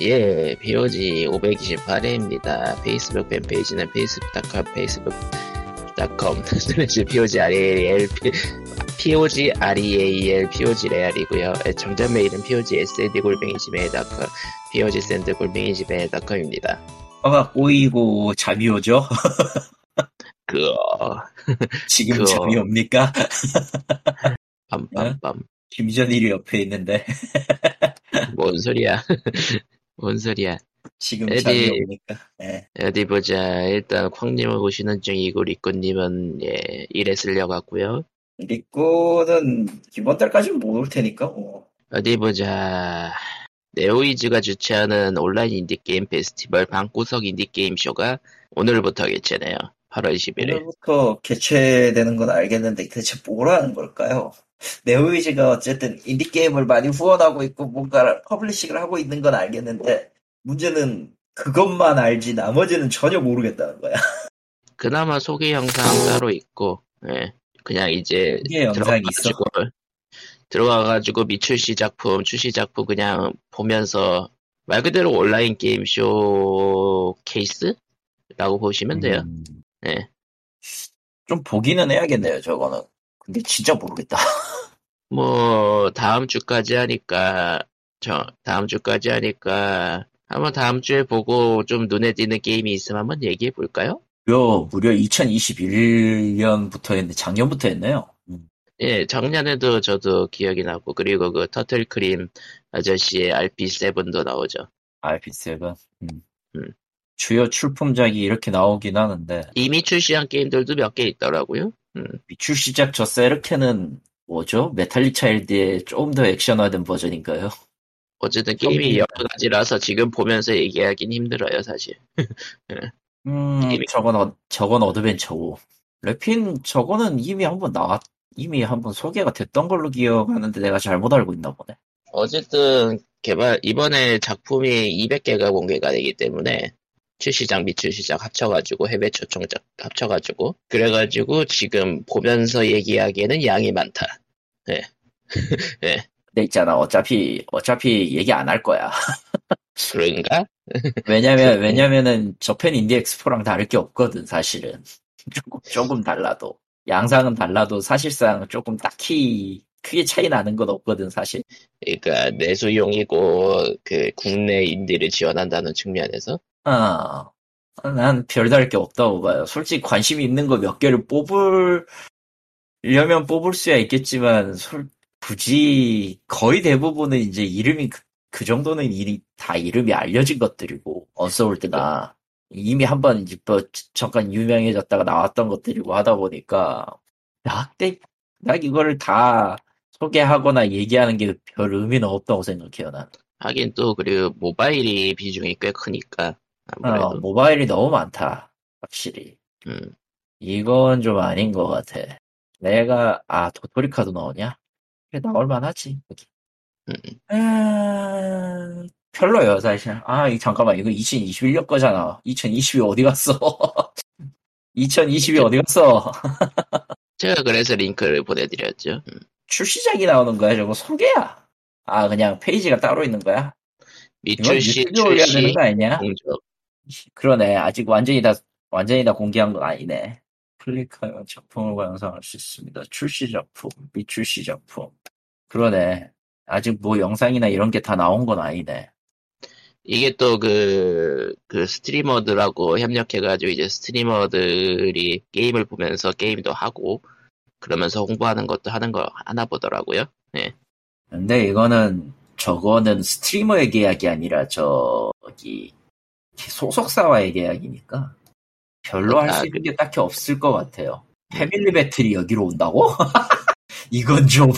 예, POG 528회입니다. 페이스북 팬페이지는 facebook.com, facebook.com, slash POG REAL, POG REAL, POG 레알이고요 정전 메일은 POG SND 골뱅이 Gmail.com, POG send 골뱅이 지메일.com입니다. 화가 꼬이고 잠이 오죠? 그어. 지금 그어. 잠이 옵니까? 빰빰빰. 김전일이 옆에 있는데. 뭔 소리야. 뭔 소리야. 지금 어디, 잠이 옵니까? 네. 어디 보자. 일단 콩님을 보시는 중이고 리꾸님은 예, 일에 쓸려갔고요. 리꾸는 이번 달까지는 못 올 테니까 뭐. 어디 보자. 네오위즈가 주최하는 온라인 인디게임 페스티벌 방구석 인디게임 쇼가 오늘부터 개최네요. 8월 11일. 오늘부터 개최되는 건 알겠는데 대체 뭐라는 걸까요? 네오위즈가 어쨌든 인디게임을 많이 후원하고 있고 뭔가 publishing을 하고 있는 건 알겠는데 문제는 그것만 알지 나머지는 전혀 모르겠다는 거야. 그나마 소개 영상 따로 있고 예. 그냥 이제 있어. 들어가가지고 미출시 작품, 출시 작품 그냥 보면서 말 그대로 온라인 게임 쇼케이스라고 보시면 돼요. 음... 네. 좀 보기는 해야겠네요, 저거는. 근데 진짜 모르겠다. 뭐 다음 주까지 하니까 저 다음 주까지 하니까 한번 다음 주에 보고 좀 눈에 띄는 게임이 있으면 한번 얘기해 볼까요? 무려 무려 2021년부터 했는데 작년부터 했네요. 음. 예, 작년에도 저도 기억이 나고 그리고 그 터틀 크림 아저씨의 RP7도 나오죠. RP7. 음. 음. 주요 출품작이 이렇게 나오긴 하는데 이미 출시한 게임들도 몇 개 있더라고요. 음. 출시작 저 세르케는 뭐죠? 메탈릭 차일드의 조금 더 액션화된 버전인가요? 어쨌든 게임이 여러 가지라서 지금 보면서 얘기하긴 힘들어요, 사실. 네. 음. 저건, 어, 저건 어드벤처고. 래핀, 저거는 이미 한번 나왔, 이미 한번 소개가 됐던 걸로 기억하는데 내가 잘못 알고 있나 보네. 어쨌든, 개발, 이번에 작품이 200개가 공개가 되기 때문에, 출시장 미출시장 합쳐가지고 해외 초청작 합쳐가지고 그래가지고 지금 보면서 얘기하기에는 양이 많다. 네. 네. 근데 있잖아 어차피 어차피 얘기 안 할 거야. 그런가? 왜냐면 왜냐면은 저팬 인디 엑스포랑 다를 게 없거든 사실은 조금 조금 달라도 양상은 달라도 사실상 조금 딱히 크게 차이 나는 건 없거든 사실. 그러니까 내수용이고 그 국내 인디를 지원한다는 측면에서 아, 난 별다를 게 없다고 봐요. 솔직히 관심 있는 거 몇 개를 뽑으려면 뽑을 수야 있겠지만, 솔, 굳이 거의 대부분은 이제 이름이 그, 그 정도는 일이 다 이름이 알려진 것들이고, 언서울드가 이미 한번 뭐 잠깐 유명해졌다가 나왔던 것들이고 하다 보니까, 낙대, 난 이거를 다 소개하거나 얘기하는 게 별 의미는 없다고 생각해요, 난. 하긴 또, 그리고 모바일이 비중이 꽤 크니까. 어, 모바일이 너무 많다. 확실히. 음. 이건 좀 아닌 것 같아. 내가, 아, 도토리카도 나오냐? 그래, 나올만 하지. 음. 아, 별로요, 사실. 아, 잠깐만, 이거 2021년 거잖아. 2022 어디 갔어? 2022 어디 갔어? 제가 그래서 링크를 보내드렸죠. 음. 출시작이 나오는 거야, 저거 소개야. 아, 그냥 페이지가 따로 있는 거야? 미출시, 출시, 되는 거 아니냐? 공적. 그러네. 아직 완전히 다, 완전히 다 공개한 건 아니네. 클릭하여 작품을 완성할 수 있습니다. 출시 작품, 미출시 작품. 그러네. 아직 뭐 영상이나 이런 게 다 나온 건 아니네. 이게 또 그, 그 스트리머들하고 협력해가지고 이제 스트리머들이 게임을 보면서 게임도 하고, 그러면서 홍보하는 것도 하는 거 하나 보더라고요. 네. 근데 이거는, 저거는 스트리머의 계약이 아니라 저기, 소속사와 의 계약이니까 별로 할 수 있는 게 딱히 없을 것 같아요. 패밀리 배틀이 여기로 온다고? 이건 좀.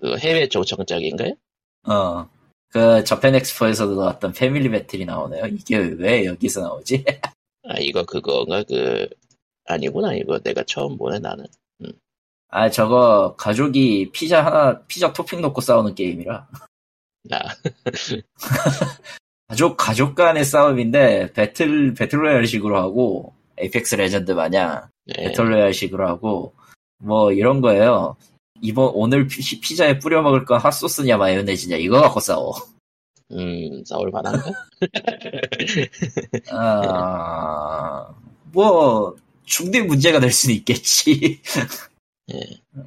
그 해외 조정적인가요? 어. 그 저펜 엑스포에서도 나왔던 패밀리 배틀이 나오네요. 이게 왜 여기서 나오지? 아 이거 그거가 그 아니구나 이거 내가 처음 보네 나는. 음. 아 저거 가족이 피자 하나 피자 토핑 넣고 싸우는 게임이라. 아. 가족 가족 간의 싸움인데 배틀 배틀로얄식으로 하고 에이펙스 레전드 마냥 네. 배틀로얄식으로 하고 뭐 이런 거예요. 이번 오늘 피, 자에 뿌려 먹을 건 핫소스냐 마요네즈냐 이거 갖고 싸워. 음, 싸울 만한가? 아, 뭐, 중대 문제가 될 수는 있겠지. 예.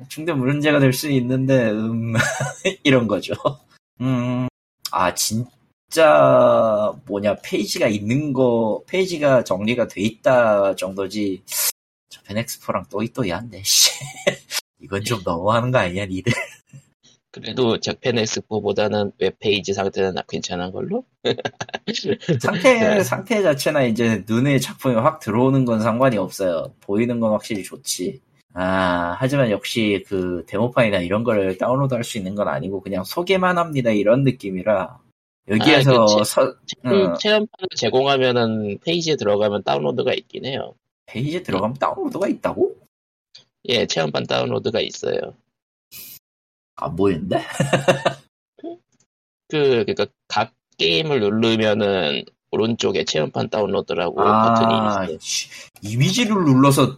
중대 문제가 될 수는 있는데, 음, 이런 거죠. 음, 아, 진 짜, 뭐냐, 페이지가 있는 거, 페이지가 정리가 돼 있다 정도지, 저 펜 엑스포랑 또이또이한데, 씨. 이건 좀 너무하는 거 아니야, 니들? 그래도 적펜 엑스포보다는 웹페이지 상태는 괜찮은 걸로? 상태, 상태 자체나 이제 눈에 작품이 확 들어오는 건 상관이 없어요. 보이는 건 확실히 좋지. 아, 하지만 역시 그 데모판이나 이런 걸 다운로드 할 수 있는 건 아니고 그냥 소개만 합니다. 이런 느낌이라. 여기에서 아. 서, 어, 체험판을 제공하면은 페이지에 들어가면 다운로드가 있긴 해요. 페이지에 들어가면 다운로드가 있다고? 예, 체험판 다운로드가 있어요. 안 보이는데? 그, 그니까, 각 게임을 누르면은, 오른쪽에 체험판 다운로드라고 버튼이 아, 있어요. 씨, 이미지를 눌러서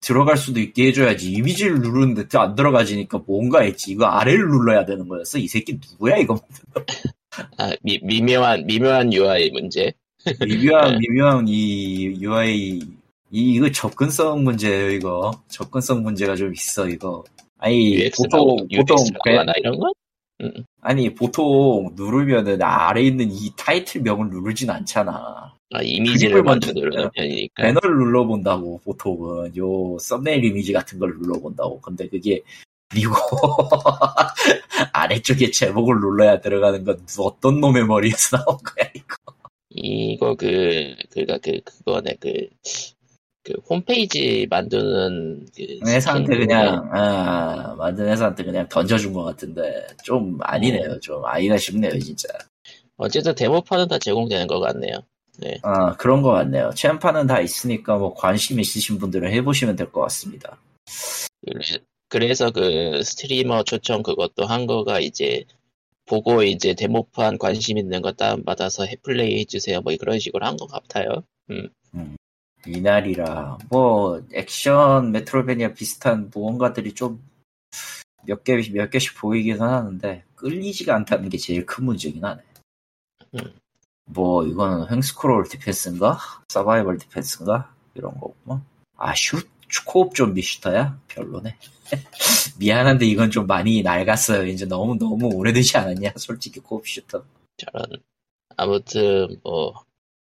들어갈 수도 있게 해줘야지. 이미지를 누르는데 안 들어가지니까 뭔가 했지. 이거 아래를 눌러야 되는 거였어. 이 새끼 누구야, 이거? 아, 미, 미묘한, 미묘한 UI 문제. 미묘한 미묘한 이 UI 이 이거 접근성 문제예요 이거. 접근성 문제가 좀 있어 이거. 아니 UX라고, 보통 보통 그냥- 하나, 이런 건? 아니 보통 누르면은 아래 있는 이 타이틀 명을 누르진 않잖아. 아, 이미지를 먼저 먼저 누르는 편이니까. 배너를 눌러본다고 보통은. 요 썸네일 이미지 같은 걸 눌러본다고. 근데 그게 미고 아래쪽에 제목을 눌러야 들어가는 건 어떤 놈의 머리에서 나온 거야 이거? 이거 그, 그가 그, 그거네, 그, 그 홈페이지 만드는 그. 회사한테 스킨 그냥 아, 만든 회사한테 그냥 던져준 것 같은데 좀 아니네요. 좀 아이가 싶네요 진짜. 어쨌든 데모판은 다 제공되는 것 같네요. 아 그런 것 같네요. 체험판은 다 있으니까 뭐 관심 있으신 분들은 해보시면 될 것 같습니다 그래- 그래서 그 스트리머 초청 그것도 한 거가 이제 보고 이제 데모판 관심 있는 거 다운받아서 해플레이 해주세요. 뭐 그런 식으로 한 것 같아요. 이날이라. 뭐 액션 Metroidvania 비슷한 무언가들이 좀 몇 개 몇 개씩 보이긴 하는데 끌리지가 않다는 게 제일 큰 문제긴 하네. 음. 뭐 이거는 횡스크롤 defense인가? 서바이벌 defense인가? 이런 거구만 아슛? co-op 좀비 shooter야? 별로네 미안한데 이건 좀 많이 낡았어요. 이제 너무 너무 오래되지 않았냐? 솔직히 co-op shooter 저런 아무튼 뭐.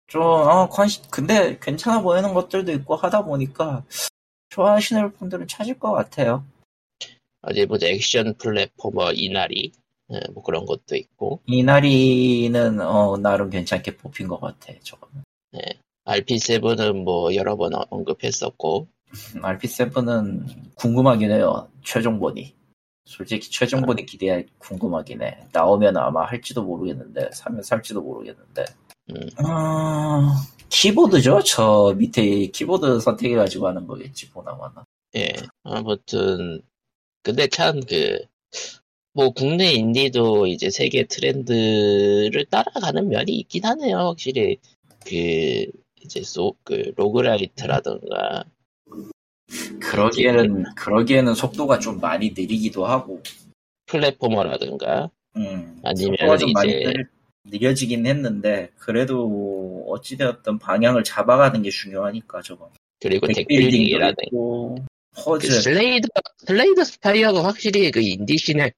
좀, 어, 관심, 근데 괜찮아 보이는 것들도 있고 하다 보니까 좋아하시는 분들은 찾을 것 같아요. 어디 보자 액션 platformer 이나리 예, 뭐 그런 것도 있고. 이나리는, 어, 나름 괜찮게 뽑힌 것 같아, 저거는. RP7은 뭐 여러 번 언급했었고 RP7은 궁금하긴 해요, 최종본이. 솔직히 최종본이 기대 궁금하긴 해. 나오면 아마 할지도 모르겠는데, 사면 살지도 모르겠는데. 음. 아, 키보드죠? 저 밑에 키보드 선택해가지고 하는 거겠지, 보나마나. 예 아무튼 근데 참 그 뭐 국내 인디도 이제 세계 트렌드를 따라가는 면이 있긴 하네요 확실히 그 이제 소, 그 roguelite라던가 그러기에는, 그러기에는 속도가 좀 많이 느리기도 하고, platformer라든가 음, 아니면 속도가 좀 많이 이제- 느려, 느려지긴 했는데, 그래도 어찌되었든 방향을 잡아가는 게 중요하니까, 저거. 그리고 deck building이라든가 있고, 그 퍼즐, Slay the Slay the Spire가 확실히 그 인디 scene에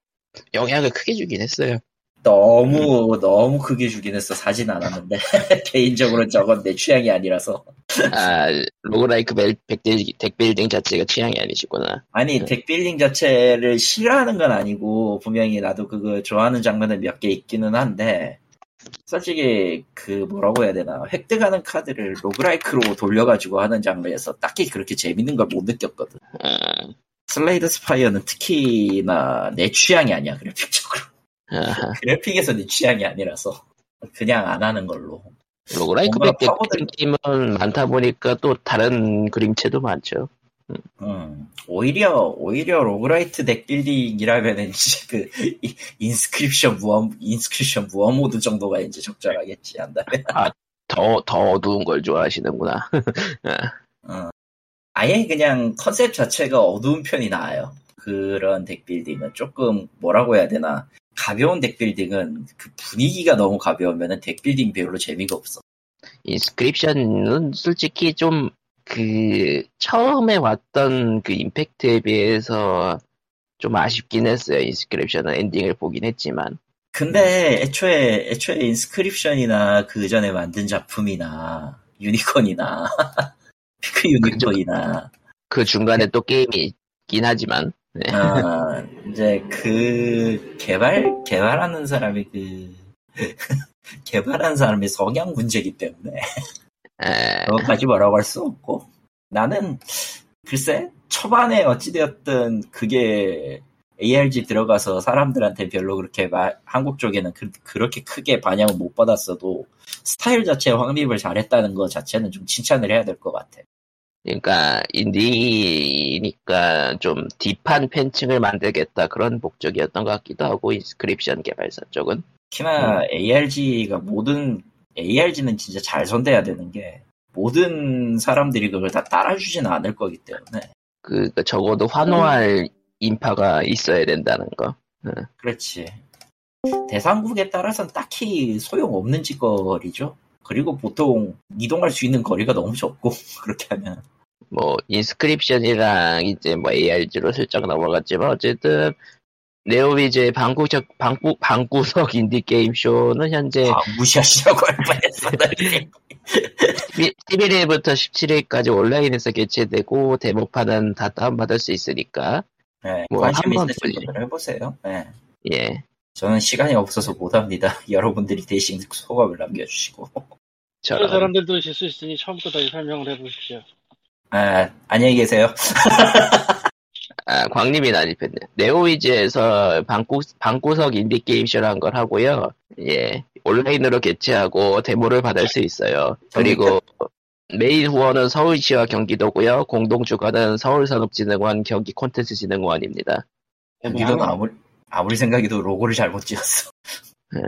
영향을 크게 주긴 했어요 너무, 너무 크게 주긴 했어. 사진 않았는데. 개인적으로 저건 내 취향이 아니라서. 아 roguelike 벨- deck buil- deck building 자체가 취향이 아니시구나 아니, 네. deck building 자체를 싫어하는 건 아니고, 분명히 나도 그거 좋아하는 장면은 몇 개 있기는 한데, 솔직히, 그, 뭐라고 해야 되나, 획득하는 카드를 roguelike로 돌려가지고 하는 장르에서 딱히 그렇게 재밌는 걸 못 느꼈거든. 아, 슬레이 더 스파이어는 특히나 내 취향이 아니야, 그래픽적으로. 그래픽에서 내 취향이 아니라서. 그냥 안 하는 걸로. roguelike 백 파고들- 게임은 많다 보니까 또 다른 그림체도 많죠. 음, 오히려, 오히려 roguelite deck building이라면은 이제 그, 이- 인스크립션 무한, 인스크립션 무한 모드 정도가 이제 적절하겠지, 한다면. 더, 더 어두운 걸 좋아하시는구나. 어. 아예 그냥 컨셉 자체가 어두운 편이 나아요. 그런 deck building은 조금, 뭐라고 해야 되나. 가벼운 deck building은 그 분위기가 너무 가벼우면 deck building 별로 재미가 없어. 인스크립션은 솔직히 좀 그 처음에 왔던 그 임팩트에 비해서 좀 아쉽긴 했어요. 인스크립션은 엔딩을 보긴 했지만 근데 애초에 애초에 인스크립션이나 그 전에 만든 작품이나 유니콘이나 피크 유니콘이나 그 중간에 또 게임이 있긴 하지만 네. 아, 이제 그 개발 개발하는 사람이 그 개발한 사람의 성향 문제이기 때문에 에, 그것까지 뭐라고 할 수 없고 나는 글쎄 초반에 어찌되었든 그게 ARG 들어가서 사람들한테 별로 그렇게 말- 한국 쪽에는 그, 렇게 크게 반영을 못 받았어도 스타일 자체 확립을 잘했다는 것 자체는 좀 칭찬을 해야 될 것 같아. 그러니까 인디니까 좀 deep한 팬층을 만들겠다 그런 목적이었던 것 같기도 하고 인스크립션 개발사 쪽은 특히나 ARG가 모든 ARG는 진짜 잘 손대야 되는 게 모든 사람들이 그걸 다 따라주지는 않을 거기 때문에 그, 그 적어도 환호할 인파가 있어야 된다는 거. 그렇지. 대상국에 따라서는 딱히 소용없는 짓거리죠. 그리고 보통 이동할 수 있는 거리가 너무 좁고 그렇게 하면 뭐 인스크립션이랑 이제 뭐 ARG로 슬쩍 넘어갔지만 어쨌든 네오위즈의 방구석 방구 방구석 인디 게임 쇼는 현재 아, 무시하시라고 할 뻔했어. 11일부터 17일까지 온라인에서 개최되고 데모판은 다 다운받을 수 있으니까 네, 뭐 관심 한번 있으신. 분들 해보세요. 네. 예 저는 시간이 없어서 못합니다. 여러분들이 대신 소감을 남겨주시고. 저런 사람들도 있을 수 있으니 처음부터 다시 설명을 해보십시오. 아, 안녕히 계세요. 아, 광림이 난입했네. 네오위즈에서 방구, 방구석 인디게임쇼라는 걸 하고요. 예. 온라인으로 개최하고 데모를 받을 수 있어요. 그리고 메인 후원은 서울시와 경기도고요. 공동 주관은 서울산업진흥원 경기 콘텐츠진흥원입니다. 경기도는 아무리, 아무리 생각해도 로고를 잘못 지었어. 네.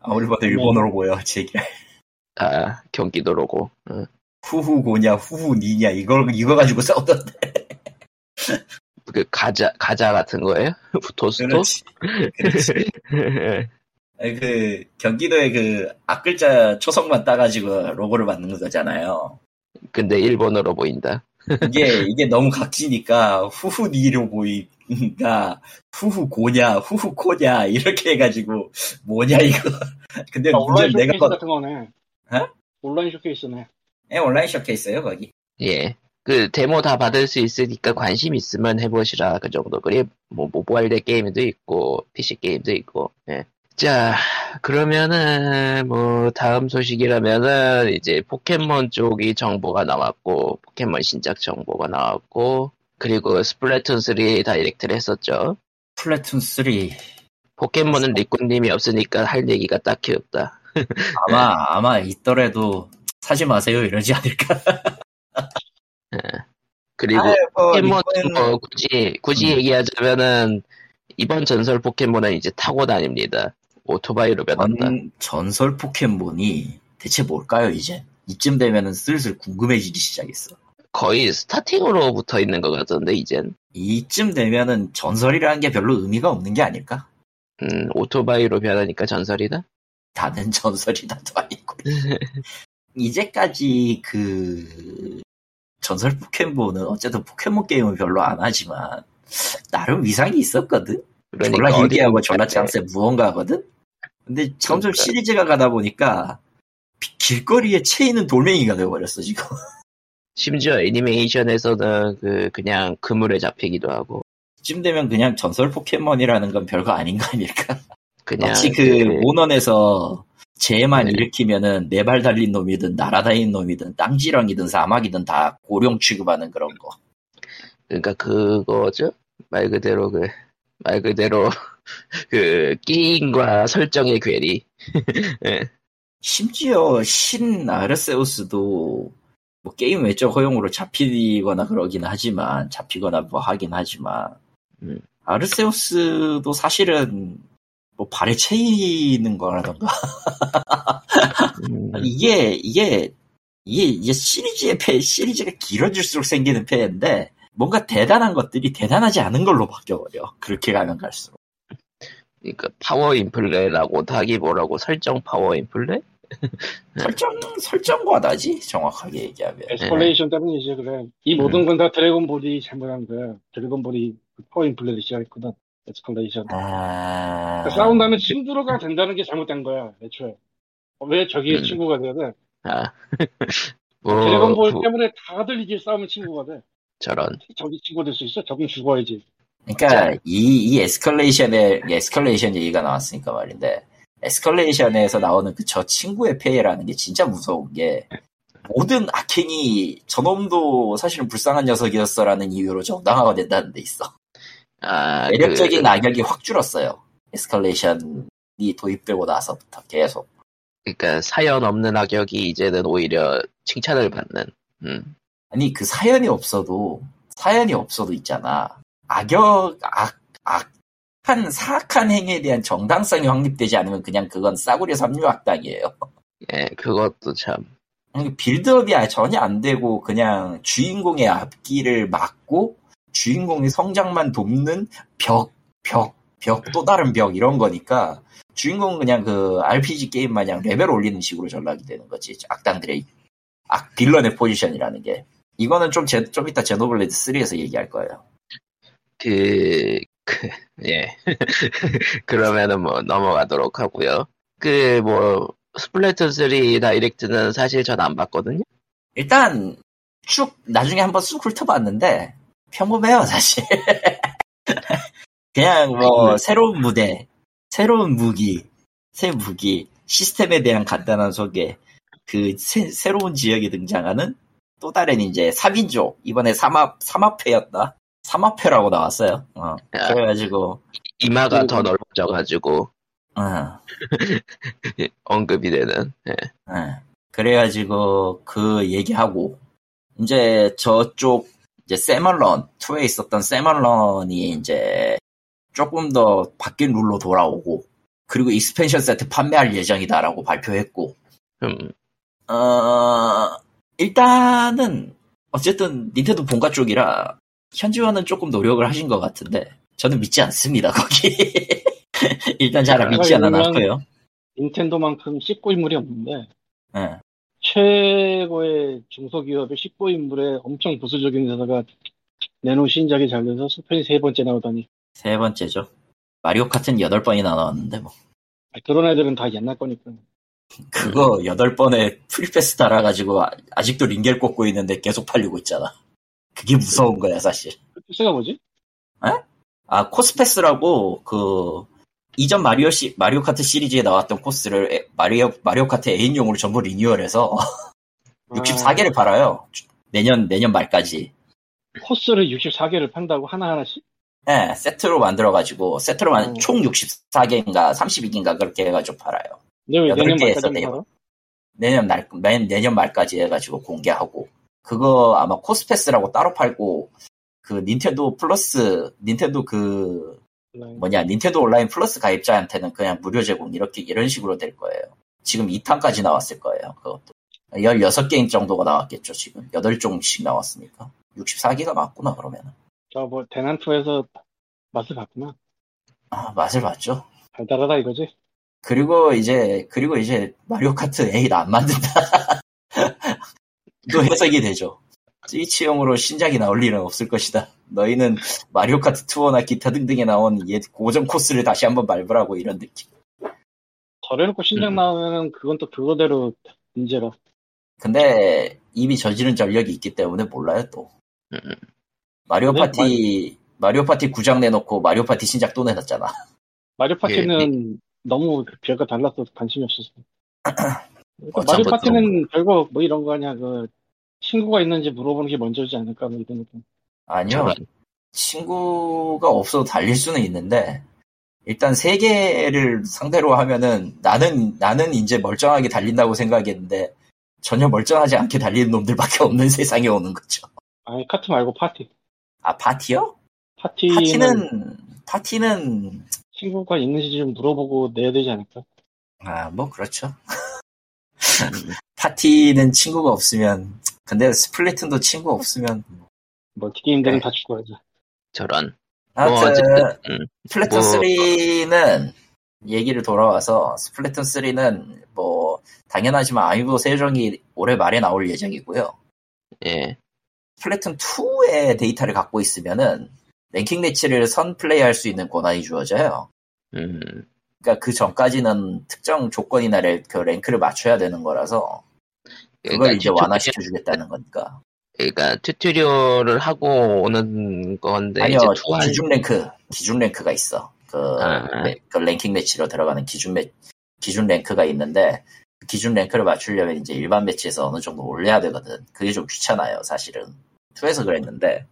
아무리 봐도 일본어로 보여, 제게. 아, 경기도 로고. 어. 후후고냐, 후후니냐, 이걸, 이거 가지고 싸우던데. 그 가자 가자 같은 거예요? 토스토? 그렇지. 그, 경기도의 그, 앞글자 초성만 따가지고 로고를 만든 거잖아요. 근데 일본어로 보인다. 이게, 이게 너무 각지니까, 후후니로 보이니까, 후후고냐, 후후코냐, 이렇게 해가지고, 뭐냐, 이거. 근데 아, 문제는 온라인 내가 쇼케이스 봐, 같은 거네. 어? 온라인 쇼케이스네. 예, 온라인 쇼케이스예요 거기. 예. 그 데모 다 받을 수 있으니까 관심 있으면 해보시라 그 정도. 그리 뭐 모바일 게임도 있고 PC 게임도 있고. 예. 자 그러면은 뭐 다음 소식이라면은 이제 포켓몬 쪽이 정보가 나왔고 포켓몬 신작 정보가 나왔고 그리고 스플래툰 3 다이렉트를 했었죠. 플래툰 3. 포켓몬은 리꾸님이 없으니까 할 얘기가 딱히 없다. 아마, 아마 있더라도, 사지 마세요, 이러지 않을까. 그리고 아유, 뭐, 포켓몬 이거는- 뭐 굳이 굳이 음. 얘기하자면은 이번 전설 포켓몬은 이제 타고 다닙니다. 오토바이로 변한다. 전, 전설 포켓몬이 대체 뭘까요, 이제? 이쯤 되면은 슬슬 궁금해지기 시작했어. 거의 스타팅으로 붙어 있는 것 같던데 이젠 이쯤 되면은 전설이라는 게 별로 의미가 없는 게 아닐까? 음, 오토바이로 변하니까 전설이다. 다는 전설이다도 아니고. 이제까지 그, 전설 포켓몬은 어쨌든 포켓몬 게임은 별로 안 하지만, 나름 위상이 있었거든? 그러니까 졸라 희귀하고 졸라 짱세 무언가 하거든? 근데 점점 그러니까. 시리즈가 가다 보니까, 비- 길거리에 채이는 돌멩이가 되어버렸어, 지금. 심지어 애니메이션에서는 그 그냥 그물에 잡히기도 하고 이쯤 되면 그냥 전설 포켓몬이라는 건 별거 아닌 거 아닐까? 그냥 마치 그 모넌에서 재해만 네. 일으키면은 네 발 달린 놈이든 날아다니는 놈이든 땅지렁이든 사막이든 다 고령 취급하는 그런 거. 그러니까 그거죠 말 그대로 그 말 그대로 그 게임과 설정의 괴리. 심지어 신 아르세우스도 뭐 게임 외적 허용으로 잡히거나 그러긴 하지만 잡히거나 뭐 하긴 하지만 음. 아르세우스도 사실은 뭐 발에 채이는 거라던가. 음, 이게 이게 이게 이제 시리즈의 폐 시리즈가 길어질수록 생기는 폐인데 뭔가 대단한 것들이 대단하지 않은 걸로 바뀌어버려 그렇게 가면 갈수록 그러니까 파워 인플레라고 하기 뭐라고 설정 파워 인플레? 설정 설정 과다지 정확하게 얘기하면. escalation 때문이지 그래. 이 모든 건 다 드래곤볼이 잘못한 거야. 드래곤볼이 그 파워 인플레를 시작했거든. escalation. 아 그러니까 싸운 다음에 친구가 된다는 게 잘못된 거야. 애초에. 어, 왜 저기 음. 친구가 돼야 돼? 아. 뭐, 드래곤볼 뭐, 때문에 다들 이게 싸우면 친구가 돼. 저런. 저기 친구 될 수 있어? 저긴 죽어야지. 그러니까 이, 이 escalation의 escalation 얘기가 나왔으니까 말인데 escalation에서 나오는 그 저 친구의 폐해라는 게 진짜 무서운 게 모든 악행이 저놈도 사실은 불쌍한 녀석이었어라는 이유로 정당화가 된다는 데 있어. 아, 매력적인 그, 악역이 확 줄었어요. escalation이 도입되고 나서부터 계속. 그러니까 사연 없는 악역이 이제는 오히려 칭찬을 받는. 음. 아니 그 사연이 없어도 사연이 없어도 있잖아. 악역 악 악한 사악한 행위에 대한 정당성이 확립되지 않으면 그냥 그건 싸구려 삼류악당이에요. 예, 그것도 참. 빌드업이 전혀 안 되고 그냥 주인공의 앞길을 막고 주인공의 성장만 돕는 벽, 벽, 벽 또 다른 벽 이런 거니까 주인공은 그냥 그 RPG 게임 마냥 레벨 올리는 식으로 전락이 되는 거지 악당들의 악 빌런의 포지션이라는 게 이거는 좀, 제, 좀 이따 제노블레드 3에서 얘기할 거예요. 그, 그, 예. 그러면은 뭐 넘어가도록 하고요. 그, 뭐, 스플래툰 3 다이렉트는 사실 전 안 봤거든요? 일단 쭉 나중에 한번 쑥 훑어봤는데 평범해요 사실. 그냥 뭐 새로운 무대, 새로운 무기, 새 무기, 시스템에 대한 간단한 소개, 그 새, 로운 지역에 등장하는 또 다른 이제 3인조 이번에 3합 3합회였다. 3합회라고 나왔어요. 어, 야. 그래가지고 이마가 더 넓어져가지고 어, 언급이 되는. 예. 예. 그래가지고 그 얘기하고 이제 저쪽 이제 세멀런 2에 있었던 세멀런이 이제 조금 더 바뀐 룰로 돌아오고 그리고 expansion 세트 판매할 예정이다라고 발표했고 음, 어 일단은 어쨌든 닌텐도 본가 쪽이라 현지화는 조금 노력을 하신 것 같은데 저는 믿지 않습니다 거기. 일단 잘 믿지 놨고요. 닌텐도만큼 씹고인물이 없는데 예. 최고의 중소기업의 씹고인물에 엄청 보수적인 회사가 내놓은 신작이 잘 돼서 속편이 세 번째 나오다니. 세 번째죠. 마리오 카트는 8번이나 나왔는데 뭐. 아, 그런 애들은 다 옛날 거니까 그거 여덟 번에 프리패스 달아가지고 아- 아직도 링겔 꽂고 있는데 계속 팔리고 있잖아. 그게 무서운 거야 사실. 패스가 뭐지? 아 course pass라고 그 이전 마리오 시 마리오 카트 시리즈에 나왔던 코스를 에- 마리오 마리오 카트 에잇용으로 전부 리뉴얼해서 아, 64개를 팔아요. 내년 내년 말까지. 코스를 64개를 판다고 하나하나씩? 예, 세트로 만들어가지고 세트로 만 음. 총 64개인가 32개인가 그렇게 해가지고 팔아요. 근데 왜 내년 말까지? 내년 날, 내- 내년 말까지 해가지고 공개하고, 그거 아마 코스패스라고 따로 팔고, 그 닌텐도 플러스, 닌텐도 그, 네. 뭐냐, 닌텐도 온라인 플러스 가입자한테는 그냥 무료 제공, 이렇게, 이런 식으로 될 거예요. 지금 2탄까지 나왔을 거예요, 그것도. 16게임 정도가 나왔겠죠, 지금. 8종씩 나왔으니까. 64개가 맞구나, 그러면은. 저뭐 대난투에서 맛을 봤구나 아, 맛을 봤죠. 달달하다 이거지? 그리고 이제, 그리고 이제, 마리오 카트 8 안 만든다. 또 해석이 되죠. 스위치용으로 신작이 나올 일은 없을 것이다. 너희는 마리오 카트 투어나 기타 등등에 나온 옛 고전 코스를 다시 한번 밟으라고 이런 느낌. 저래놓고 신작 음. 나오면은 그건 또 그거대로 문제라 근데 이미 저지른 전력이 있기 때문에 몰라요 또. 음. 마리오 네, 파티, 마리 오 파티 9장 내놓고 마리오 파티 신작 또 내놨잖아. 마리오 예, 파티는 너무 별거 달라서 관심이 없었어 그러니까 마리오 파티는 별거 뭐 이런 거 아니야 그 친구가 있는지 물어보는 게 먼저지 않을까 뭐 이런 느낌 아니요. 친구가 없어도 달릴 수는 있는데 일단 세 개를 상대로 하면은 나는 나는 이제 멀쩡하게 달린다고 생각했는데 전혀 멀쩡하지 않게 달리는 놈들밖에 없는 세상에 오는 거죠. 아니 카트 말고 파티 아 파티요? 파티는, 파티는 파티는 친구가 있는지 좀 물어보고 내야 되지 않을까 아 뭐 그렇죠. 파티는 친구가 없으면 근데 스플래툰도 친구 없으면 멀티게임들은 네. 다 죽어야지 저런. 하여튼 어쨌든, 음, 뭐- 3는 얘기를 돌아와서 스플래툰 3는 뭐 당연하지만 아이브 세정이 올해 말에 나올 예정이고요. 예. 스플래툰 2의 데이터를 갖고 있으면은 랭킹 매치를 선 플레이할 수 있는 권한이 주어져요. 음, 그러니까 그 전까지는 특정 조건이나 랭, 그 랭크를 맞춰야 되는 거라서 그걸 그러니까 이제 완화시켜 주겠다는 거니까. 그러니까 튜토리얼을 하고 오는 건데 아니요, 투한 기준 랭크, 기준 랭크가 있어. 그, 아. 네, 그 랭킹 매치로 들어가는 기준 매, 기준 랭크가 있는데, 그 기준 랭크를 맞추려면 이제 일반 매치에서 어느 정도 올려야 되거든. 그게 좀 귀찮아요, 사실은. 2에서 그랬는데,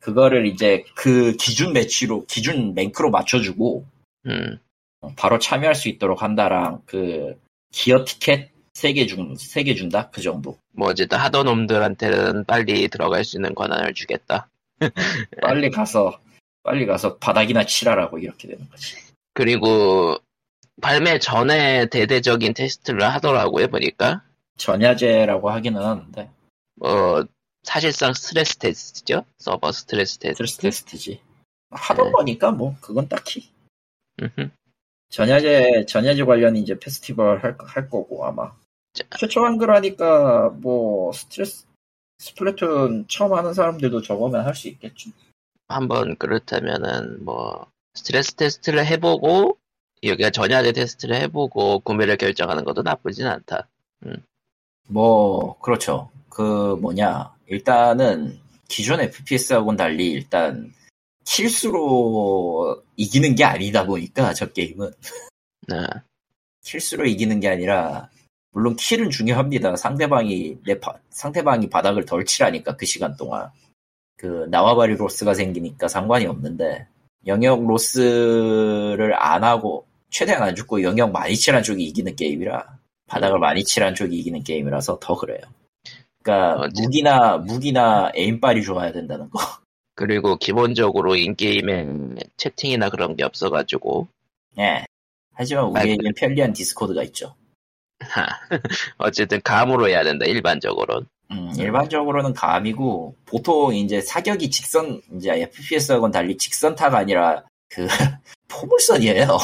그거를 이제 그 기준 매치로, 기준 랭크로 맞춰주고, 음, 어, 바로 참여할 수 있도록 한다랑, 그, 기어 티켓 3개 준, 3개 준다? 그 정도. 뭐 어쨌든 하던 놈들한테는 빨리 들어갈 수 있는 권한을 주겠다. 빨리 가서, 빨리 가서 바닥이나 칠하라고 이렇게 되는 거지. 그리고 발매 전에 대대적인 테스트를 하더라고요 보니까 전야제라고 하기는 하는데, 뭐 사실상 스트레스 테스트죠 서버 스트레스 테스트 스트레스 테스트지. 하던 네. 거니까 뭐 그건 딱히 음흠. 전야제 전야제 관련 이제 페스티벌 할, 할 거고 아마 자. 최초 한글 하니까 뭐 스트레스 스플래툰 처음 하는 사람들도 저거면 할 수 있겠죠. 한번 그렇다면은 뭐 스트레스 테스트를 해보고 여기가 전야제 테스트를 해보고 구매를 결정하는 것도 나쁘진 않다. 뭐 그렇죠. 그 뭐냐 일단은 기존 FPS하고는 달리 일단 킬수로 이기는 게 아니다 보니까 저 게임은 네. 킬수로 이기는 게 아니라 물론 킬은 중요합니다. 상대방이 내 바- 상대방이 바닥을 덜 칠하니까 그 시간 동안 그 나와바리 로스가 생기니까 상관이 없는데 영역 로스를 안 하고 최대한 안 죽고 영역 많이 칠한 쪽이 이기는 게임이라 바닥을 많이 칠한 쪽이 이기는 게임이라서 더 그래요. 그러니까 어째- 무기나 무기나 에임빨이 좋아야 된다는 거. 그리고 기본적으로 in-game에 채팅이나 그런 게 없어가지고 예. 하지만 우리에겐 편리한 디스코드가 있죠. 하, 어쨌든 감으로 해야 된다 일반적으로는. 음, 일반적으로는 감이고 보통 이제 사격이 직선 이제 FPS하고는 달리 직선타가 아니라 그 포물선이에요.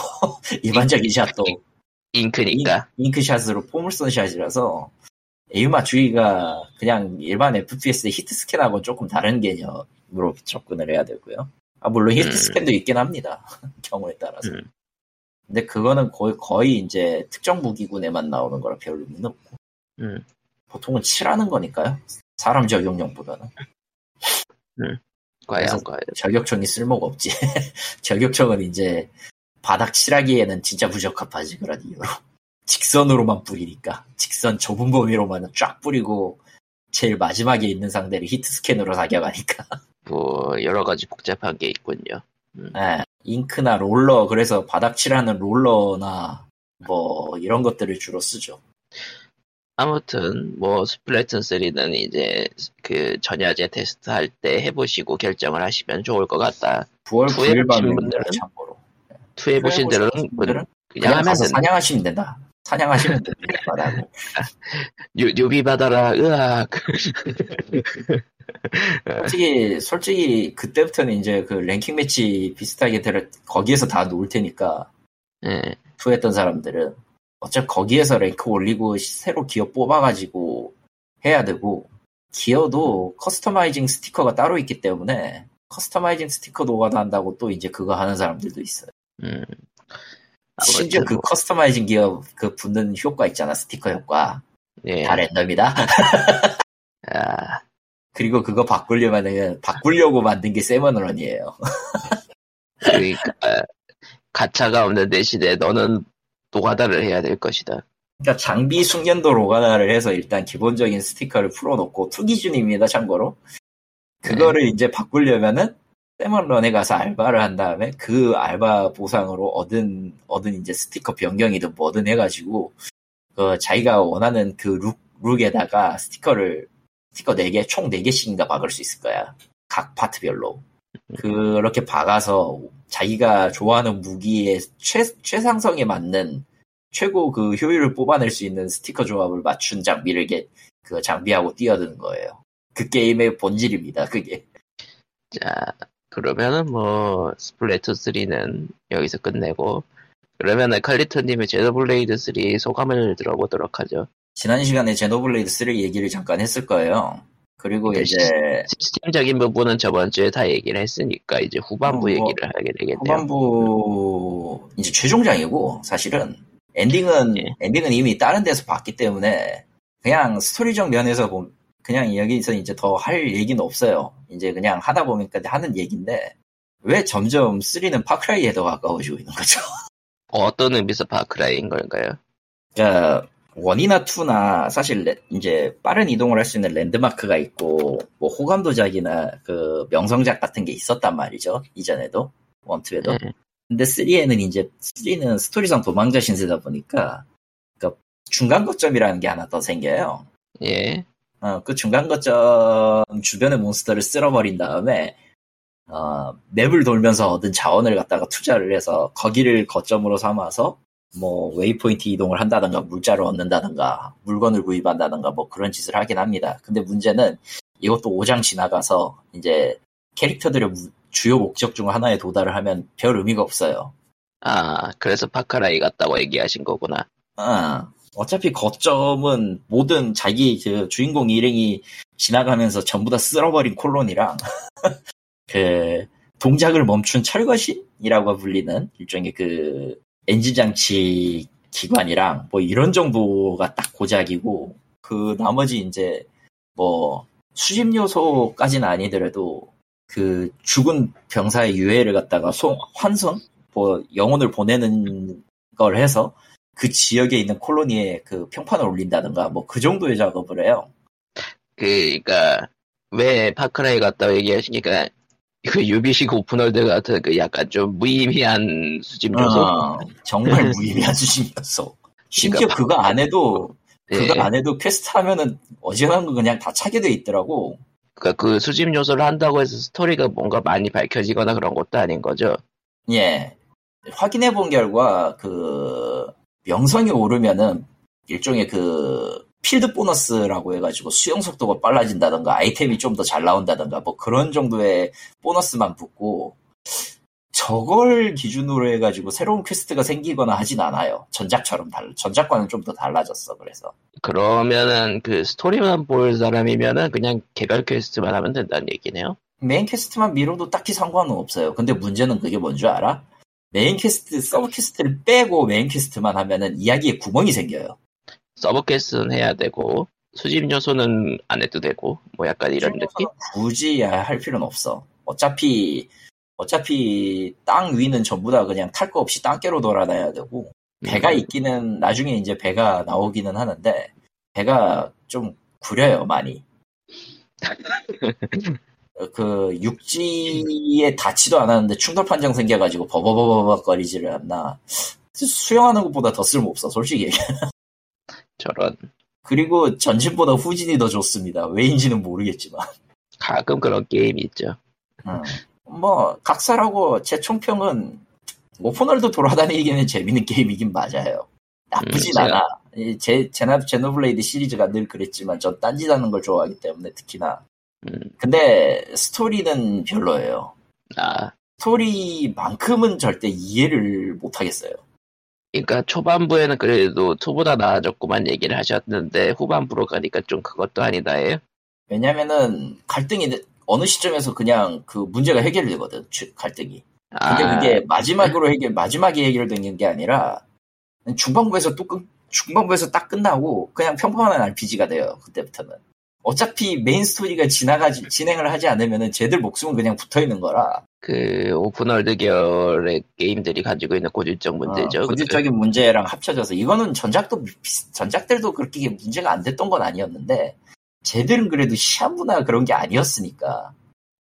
일반적인 shot도 잉크니까. 잉크 shot으로 포물선 shot이라서 aim 맞추기가 그냥 일반 FPS의 hit scan하고 조금 다른 개념으로 접근을 해야 되고요. 아 물론 히트 음. scan도 있긴 합니다. 경우에 따라서. 음. 근데 그거는 거의 거의 이제 특정 무기군에만 나오는 거라 별 의미는 없고 음. 보통은 칠하는 거니까요. 사람 저격용보다는. 과연 그래서- 과연. 저격총이 쓸모가 없지. 저격총은 이제 바닥 칠하기에는 진짜 부적합하지 그런 이유로. 직선으로만 뿌리니까. 직선 좁은 범위로만 쫙 뿌리고 제일 마지막에 있는 상대를 hit scan으로 사격하니까. 뭐 여러 가지 복잡한 게 있군요. 예, 잉크나 롤러 그래서 바닥 칠하는 롤러나 뭐 이런 것들을 주로 쓰죠. 아무튼 뭐 스플래툰 3는 이제 그 전야제 테스트 할 때 해보시고 결정을 하시면 좋을 것 같다. 9월 two에 9일 보신 밤에 분들은 참고로. two 해 보신 들은 보신 분들은 그냥 그냥 하면 가서. 사냥하시면 된다. 사냥하시면. 바닥을. 유, 유비 받아라. 으악. 솔직히 솔직히 그때부터는 이제 그 랭킹 매치 비슷하게 들어 거기에서 다 놓을 테니까 예. two 했던 사람들은 어차피 거기에서 랭크 올리고 새로 기어 뽑아가지고 해야 되고 기어도 customizing 스티커가 따로 있기 때문에 customizing 스티커 한다고 또 이제 그거 하는 사람들도 있어요. 음. 심지어 그 뭐, customizing 기어 그 붙는 효과 있잖아 스티커 효과 예. 다 랜덤이다. 아, 그리고 그거 바꾸려면은 바꾸려고 만든 게 새먼런이에요. 그러니까 가차가 없는 대신에 너는 노가다를 해야 될 것이다. 그러니까 장비 숙련도 노가다를 해서 일단 기본적인 스티커를 풀어놓고 two 기준입니다 참고로 그거를 이제 바꾸려면은 세먼런에 가서 알바를 한 다음에 그 알바 보상으로 얻은 얻은 이제 스티커 변경이든 뭐든 해가지고 그 자기가 원하는 그 룩, 룩에다가 스티커를 스티커 4개 총 4개씩인가 박을 수 있을 거야 각 파트별로 그렇게 박아서 자기가 좋아하는 무기의 최, 최상성에 맞는 최고 그 효율을 뽑아낼 수 있는 스티커 조합을 맞춘 장비를 이게 그 장비하고 뛰어드는 거예요. 그 게임의 본질입니다. 그게 자, 그러면은 뭐 스플래툰 3는 여기서 끝내고 그러면은 칼리토님의 제노블레이드 3 소감을 들어보도록 하죠. 지난 시간에 제노블레이드 3 얘기를 잠깐 했을 거예요. 그리고 그 이제 시스템적인 부분은 저번 주에 다 얘기를 했으니까 이제 후반부 어, 뭐, 얘기를 하게 되겠네요. 후반부 이제 최종장이고 사실은 엔딩은 예. 엔딩은 이미 다른 데서 봤기 때문에 그냥 스토리적 면에서 보 그냥 여기서 이제 더 할 얘기는 없어요. 이제 그냥 하다 보니까 하는 얘기인데 왜 점점 3는 파크라이에 더 가까워지고 있는 거죠? 어떤 의미에서 파크라이인 걸까요? 그러니까 one이나 two나 사실 레- 이제 빠른 이동을 할 수 있는 랜드마크가 있고 뭐 호감도작이나 그 명성작 같은 게 있었단 말이죠 이전에도 one two에도 네. 근데 3에는 이제 3는 스토리상 도망자 신세다 보니까 그러니까 중간 거점이라는 게 하나 더 생겨요 예. 어, 그 중간 거점 주변의 몬스터를 쓸어버린 다음에 어, map을 돌면서 얻은 자원을 갖다가 투자를 해서 거기를 거점으로 삼아서 뭐 waypoint 이동을 한다던가 물자를 얻는다던가 물건을 구입한다던가 뭐 그런 짓을 하긴 합니다. 근데 문제는 이것도 5장 지나가서 이제 캐릭터들의 무- 주요 목적 중 하나에 도달을 하면 별 의미가 없어요. 아, 그래서 파크라이 같다고 얘기하신 거구나. 아, 어차피 거점은 모든 자기 그 주인공 일행이 지나가면서 전부 다 쓸어버린 콜론이랑 그 동작을 멈춘 철거신이라고 불리는 일종의 그 엔진 장치 기관이랑 뭐 이런 정도가 딱 고작이고 그 나머지 이제 뭐 수집 요소까지는 아니더라도 그 죽은 병사의 유해를 갖다가 송, 환선 뭐 영혼을 보내는 걸 해서 그 지역에 있는 colony에 그 평판을 올린다든가 뭐 그 정도의 작업을 해요. 그니까, 왜 파크라이 같다고 얘기하시니까, 그 유비식 open world 같은 그 약간 좀 무의미한 수집 요소? 어, 정말 무의미한 수준이었어. 심지어 그러니까 그거 안 해도 예. 그거 안 해도 퀘스트 하면은 어지간한 거 그냥 다 차게 돼 있더라고. 그러니까 그 수집 요소를 한다고 해서 스토리가 뭔가 많이 밝혀지거나 그런 것도 아닌 거죠. 예. 확인해 본 결과 그 명성이 오르면은 일종의 그 필드 보너스라고 해가지고 수영 속도가 빨라진다던가 아이템이 좀 더 잘 나온다던가 뭐 그런 정도의 보너스만 붙고 저걸 기준으로 해가지고 새로운 퀘스트가 생기거나 하진 않아요. 전작처럼 달 전작과는 좀 더 달라졌어. 그래서 그러면은 그 스토리만 볼 사람이면은 그냥 개별 퀘스트만 하면 된다는 얘기네요. 메인 퀘스트만 밀어도 딱히 상관은 없어요. 근데 문제는 그게 뭔 줄 알아? 메인 퀘스트, 서브 퀘스트를 빼고 메인 퀘스트만 하면은 이야기에 구멍이 생겨요. 서브 퀘스트는 해야 되고 수집 요소는 안 해도 되고 뭐 약간 이런 느낌? 굳이 할 필요는 없어. 어차피 어차피 땅 위는 전부 다 그냥 탈 거 없이 땅개로 돌아다녀야 되고 배가 음, 있기는 나중에 이제 배가 나오기는 하는데 배가 좀 구려요 많이. 그 육지에 닿지도 않았는데 충돌 판정 생겨가지고 버버버버 거리지를 않나. 수영하는 것보다 더 쓸모없어 솔직히. 얘기해. 저런 그리고 전진보다 후진이 더 좋습니다. 왜인지는 모르겠지만. 가끔 그런 게임이 있죠. 음. 뭐 각설하고 제 총평은 오픈월드 돌아다니기에는 재밌는 게임이긴 맞아요. 나쁘진 음, 않아. 이 제, 제나, 제노블레이드 시리즈가 늘 그랬지만 전 딴짓하는 걸 좋아하기 때문에 특히나. 음, 근데 스토리는 별로예요. 아 스토리만큼은 절대 이해를 못하겠어요. 그러니까 초반부에는 그래도 two보다 나아졌구만 얘기를 하셨는데 후반부로 가니까 좀 그것도 아니다예요. 왜냐면은 갈등이 어느 시점에서 그냥 그 문제가 해결되거든. 추- 갈등이. 근데 아, 그게 마지막으로 해결, 마지막에 해결된 게 아니라 중반부에서 또 끝, 중반부에서 딱 끝나고 그냥 평범한 RPG가 돼요. 그때부터는. 어차피 메인 스토리가 지나가지, 진행을 하지 않으면은 쟤들 목숨은 그냥 붙어 있는 거라. 그 오픈월드 계열의 게임들이 가지고 있는 고질적 문제죠. 어, 고질적인 문제랑 합쳐져서 이거는 전작도 전작들도 그렇게 문제가 안 됐던 건 아니었는데 쟤들은 그래도 시한부나 그런 게 아니었으니까.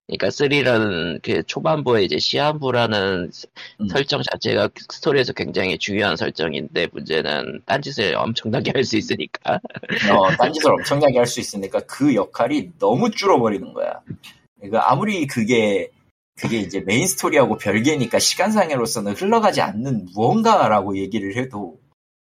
그러니까 3라는 그 초반부에 이제 시한부라는 음. 설정 자체가 스토리에서 굉장히 중요한 설정인데 문제는 딴짓을 엄청나게 할 수 있으니까 어, 딴짓을 엄청나게 할 수 있으니까 그 역할이 너무 줄어버리는 거야. 그러니까 아무리 그게 그게 이제 메인 스토리하고 별개니까 시간상으로서는 흘러가지 않는 무언가라고 얘기를 해도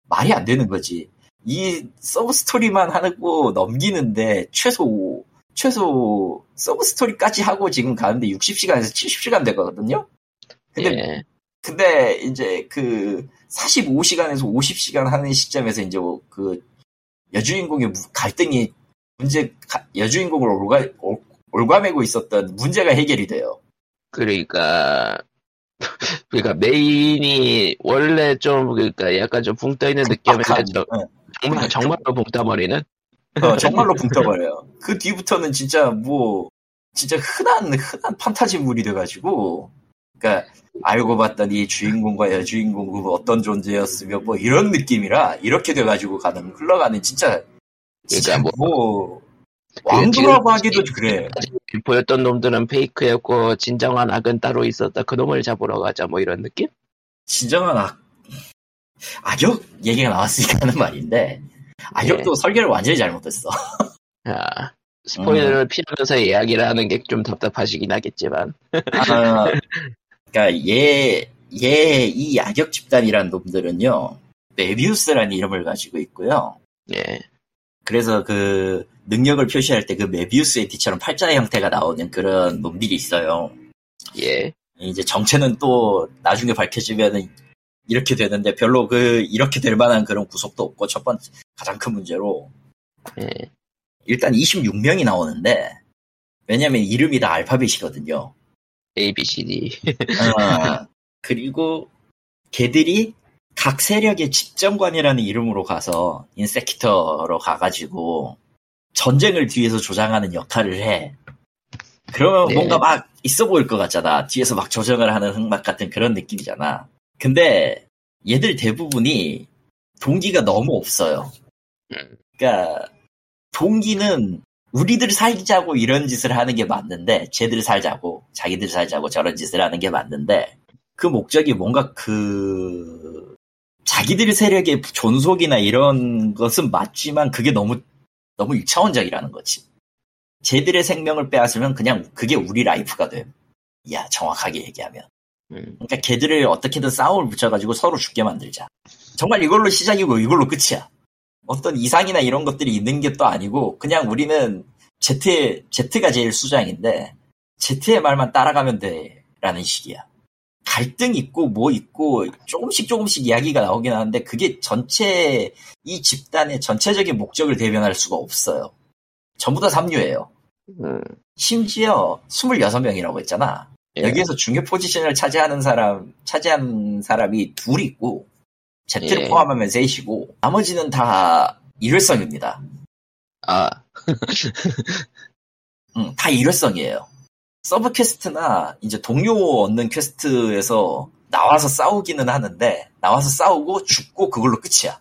말이 안 되는 거지. 이 서브 스토리만 하고 넘기는데 최소 최소 서브 스토리까지 하고 지금 가는데 60시간에서 70시간 되거든요. 근데 예. 근데 이제 그 45시간에서 50시간 하는 시점에서 이제 그 여주인공의 무- 갈등이 문제 가- 여주인공을 옭아 옭- 옭아매고 있었던 문제가 해결이 돼요. 그러니까 그러니까 메인이 원래 좀 그러니까 약간 좀 붕 떠 있는 느낌인데 빡빡한, 저- 정말 정말로 붕 떠버리는 어, 정말로 붕 떠버려요. 그 뒤부터는 진짜 뭐 진짜 흔한 흔한 판타지물이 돼가지고 그러니까 알고 봤더니 주인공과 여주인공은 어떤 존재였으며 뭐 이런 느낌이라 이렇게 돼가지고 가는 흘러가는 진짜 진짜 그러니까 뭐 왕도라고 하기도 그래. 보였던 놈들은 페이크였고 진정한 악은 따로 있었다. 그 놈을 잡으러 가자. 뭐 이런 느낌? 진정한 악 악역 얘기가 나왔으니까 하는 말인데 악역도 설계를 완전히 잘못했어. 아, 스포일러를 음. 피하면서 이야기를 하는 게 좀 답답하시긴 하겠지만. 아, 그러니까 얘, 얘, 이 악역 집단이란 놈들은요, 메비우스라는 이름을 가지고 있고요. 예. 그래서 그 능력을 표시할 때 그 메비우스 에티처럼 팔자 형태가 나오는 그런 놈들이 있어요. 예. 이제 정체는 또 나중에 밝혀지면은 이렇게 되는데 별로 그 이렇게 될 만한 그런 구속도 없고 첫 번째 가장 큰 문제로 예. 일단 26명이 나오는데 왜냐면 이름이 다 알파벳이거든요. A, B, C, D. 어, 그리고 걔들이 각 세력의 집정관이라는 이름으로 가서 인세키터로 가가지고 전쟁을 뒤에서 조장하는 역할을 해. 그러면 네. 뭔가 막 있어 보일 것 같잖아. 뒤에서 막 조정을 하는 흑막 같은 그런 느낌이잖아. 근데 얘들 대부분이 동기가 너무 없어요. 음. 그러니까 동기는 우리들 살자고 이런 짓을 하는 게 맞는데 쟤들 살자고 자기들 살자고 저런 짓을 하는 게 맞는데 그 목적이 뭔가 그 자기들 세력의 존속이나 이런 것은 맞지만 그게 너무 너무 일차원적이라는 거지. 쟤들의 생명을 빼앗으면 그냥 그게 우리 life가 돼. 야 정확하게 얘기하면. 음. 그러니까 걔들을 어떻게든 싸움을 붙여가지고 서로 죽게 만들자. 정말 이걸로 시작이고 이걸로 끝이야. 어떤 이상이나 이런 것들이 있는 게 또 아니고 그냥 우리는 Z Z가 제일 수장인데 Z의 말만 따라가면 돼라는 식이야. 갈등 있고 뭐 있고 조금씩 조금씩 이야기가 나오긴 하는데 그게 전체 이 집단의 전체적인 목적을 대변할 수가 없어요. 전부 다 삼류예요. 음. 심지어 26명이라고 했잖아. 예. 여기에서 중요 포지션을 차지하는 사람, 차지한 사람이 둘 있고, Z를 예. 포함하면 셋이고, 나머지는 다 일회성입니다. 아, 응, 다 일회성이에요. 서브 퀘스트나 이제 동료 얻는 퀘스트에서 나와서 싸우기는 하는데, 나와서 싸우고 죽고 그걸로 끝이야.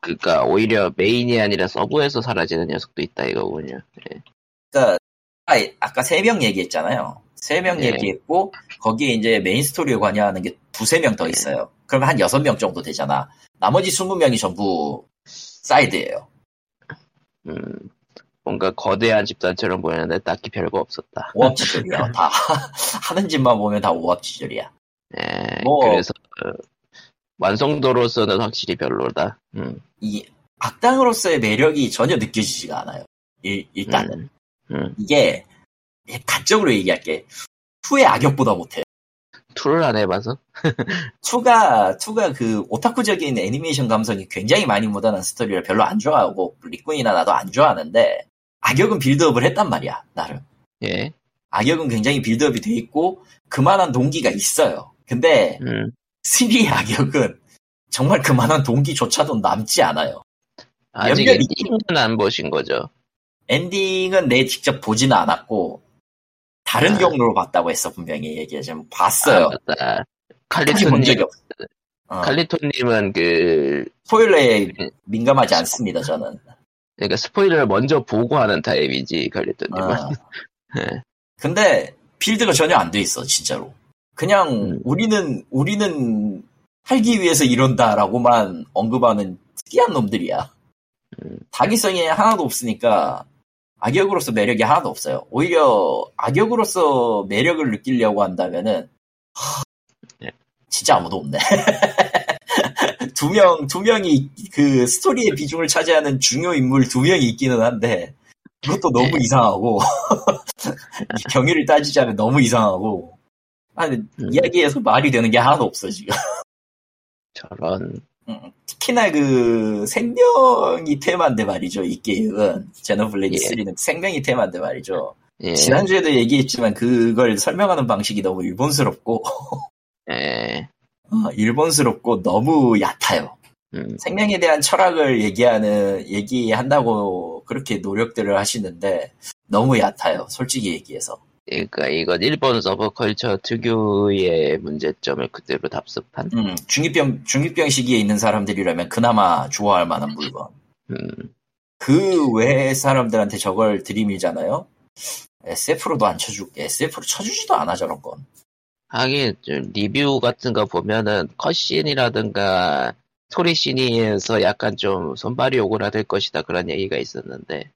그니까 오히려 메인이 아니라 서브에서 사라지는 녀석도 있다 이거군요. 예. 그러니까 아, 아까 세 명 얘기했잖아요. 세명 예. 얘기했고 거기에 이제 메인 스토리에 관여하는 게 두세 명 더 있어요. 그러면 한 여섯 명 정도 되잖아. 나머지 스무 명이 전부 사이드예요. 음, 뭔가 거대한 집단처럼 보이는데 딱히 별거 없었다. 오합지졸이야. 다 하는 짓만 보면 다 오합지졸이야. 예, 뭐- 그래서 어, 완성도로서는 확실히 별로다. 음, 이 악당으로서의 매력이 전혀 느껴지지가 않아요. 일, 일단은 음, 음. 이게 단적으로 얘기할게. two의 악역보다 못해. two를 안 해봐서. two가 two가 그 오타쿠적인 애니메이션 감성이 굉장히 많이 묻어난 스토리를 별로 안 좋아하고 리꾼이나 나도 안 좋아하는데 악역은 빌드업을 했단 말이야 나름 예, 악역은 굉장히 빌드업이 돼 있고 그만한 동기가 있어요 근데 음. 3의 악역은 정말 그만한 동기조차도 남지 않아요 아직 엔딩은 안 보신 거죠. 엔딩은 내 직접 보지는 않았고 다른 아. 경로로 봤다고 했어 분명히 얘기하자면 봤어요 아, 본 적이 칼리토님, 없어 어, 칼리토님은 그, 스포일러에 민감하지 않습니다 저는 그러니까 스포일러를 먼저 보고 하는 타입이지, 칼리토님은. 어. 예. 근데 필드가 전혀 안 돼 있어 진짜로. 그냥 음. 우리는 우리는 살기 위해서 이런다라고만 언급하는 특이한 놈들이야. 음. 당위성이 하나도 없으니까 악역으로서 매력이 하나도 없어요. 오히려 악역으로서 매력을 느끼려고 한다면은 하, 네. 진짜 아무도 없네. 두 명, 두 명이 그 스토리의 비중을 차지하는 중요 인물 두 명이 있기는 한데 그것도 너무 네. 이상하고 경위를 따지자면 너무 이상하고 아니 음. 이야기에서 말이 되는 게 하나도 없어 지금 저런 음, 특히나 그 생명이 테마인데 말이죠 이 게임은. 제노블레이드 예. 3는 생명이 테마인데 말이죠. 예, 지난주에도 얘기했지만 그걸 설명하는 방식이 너무 일본스럽고 예, 어, 일본스럽고 너무 얕아요. 음, 생명에 대한 철학을 얘기하는 얘기한다고 그렇게 노력들을 하시는데 너무 얕아요 솔직히 얘기해서 그러니까 이건 일본 서브컬처 특유의 문제점을 그대로 답습한. 음, 중이병 중이병 시기에 있는 사람들이라면 그나마 좋아할 만한 물건 음, 그외 사람들한테 저걸 들이밀잖아요. SF로도 안 쳐주, SF로 쳐주지도 않아 저런 건. 하긴 좀 리뷰 같은 거 보면은 컷신이라든가 스토리씬에서 약간 좀 손발이 오그라들 것이다 그런 얘기가 있었는데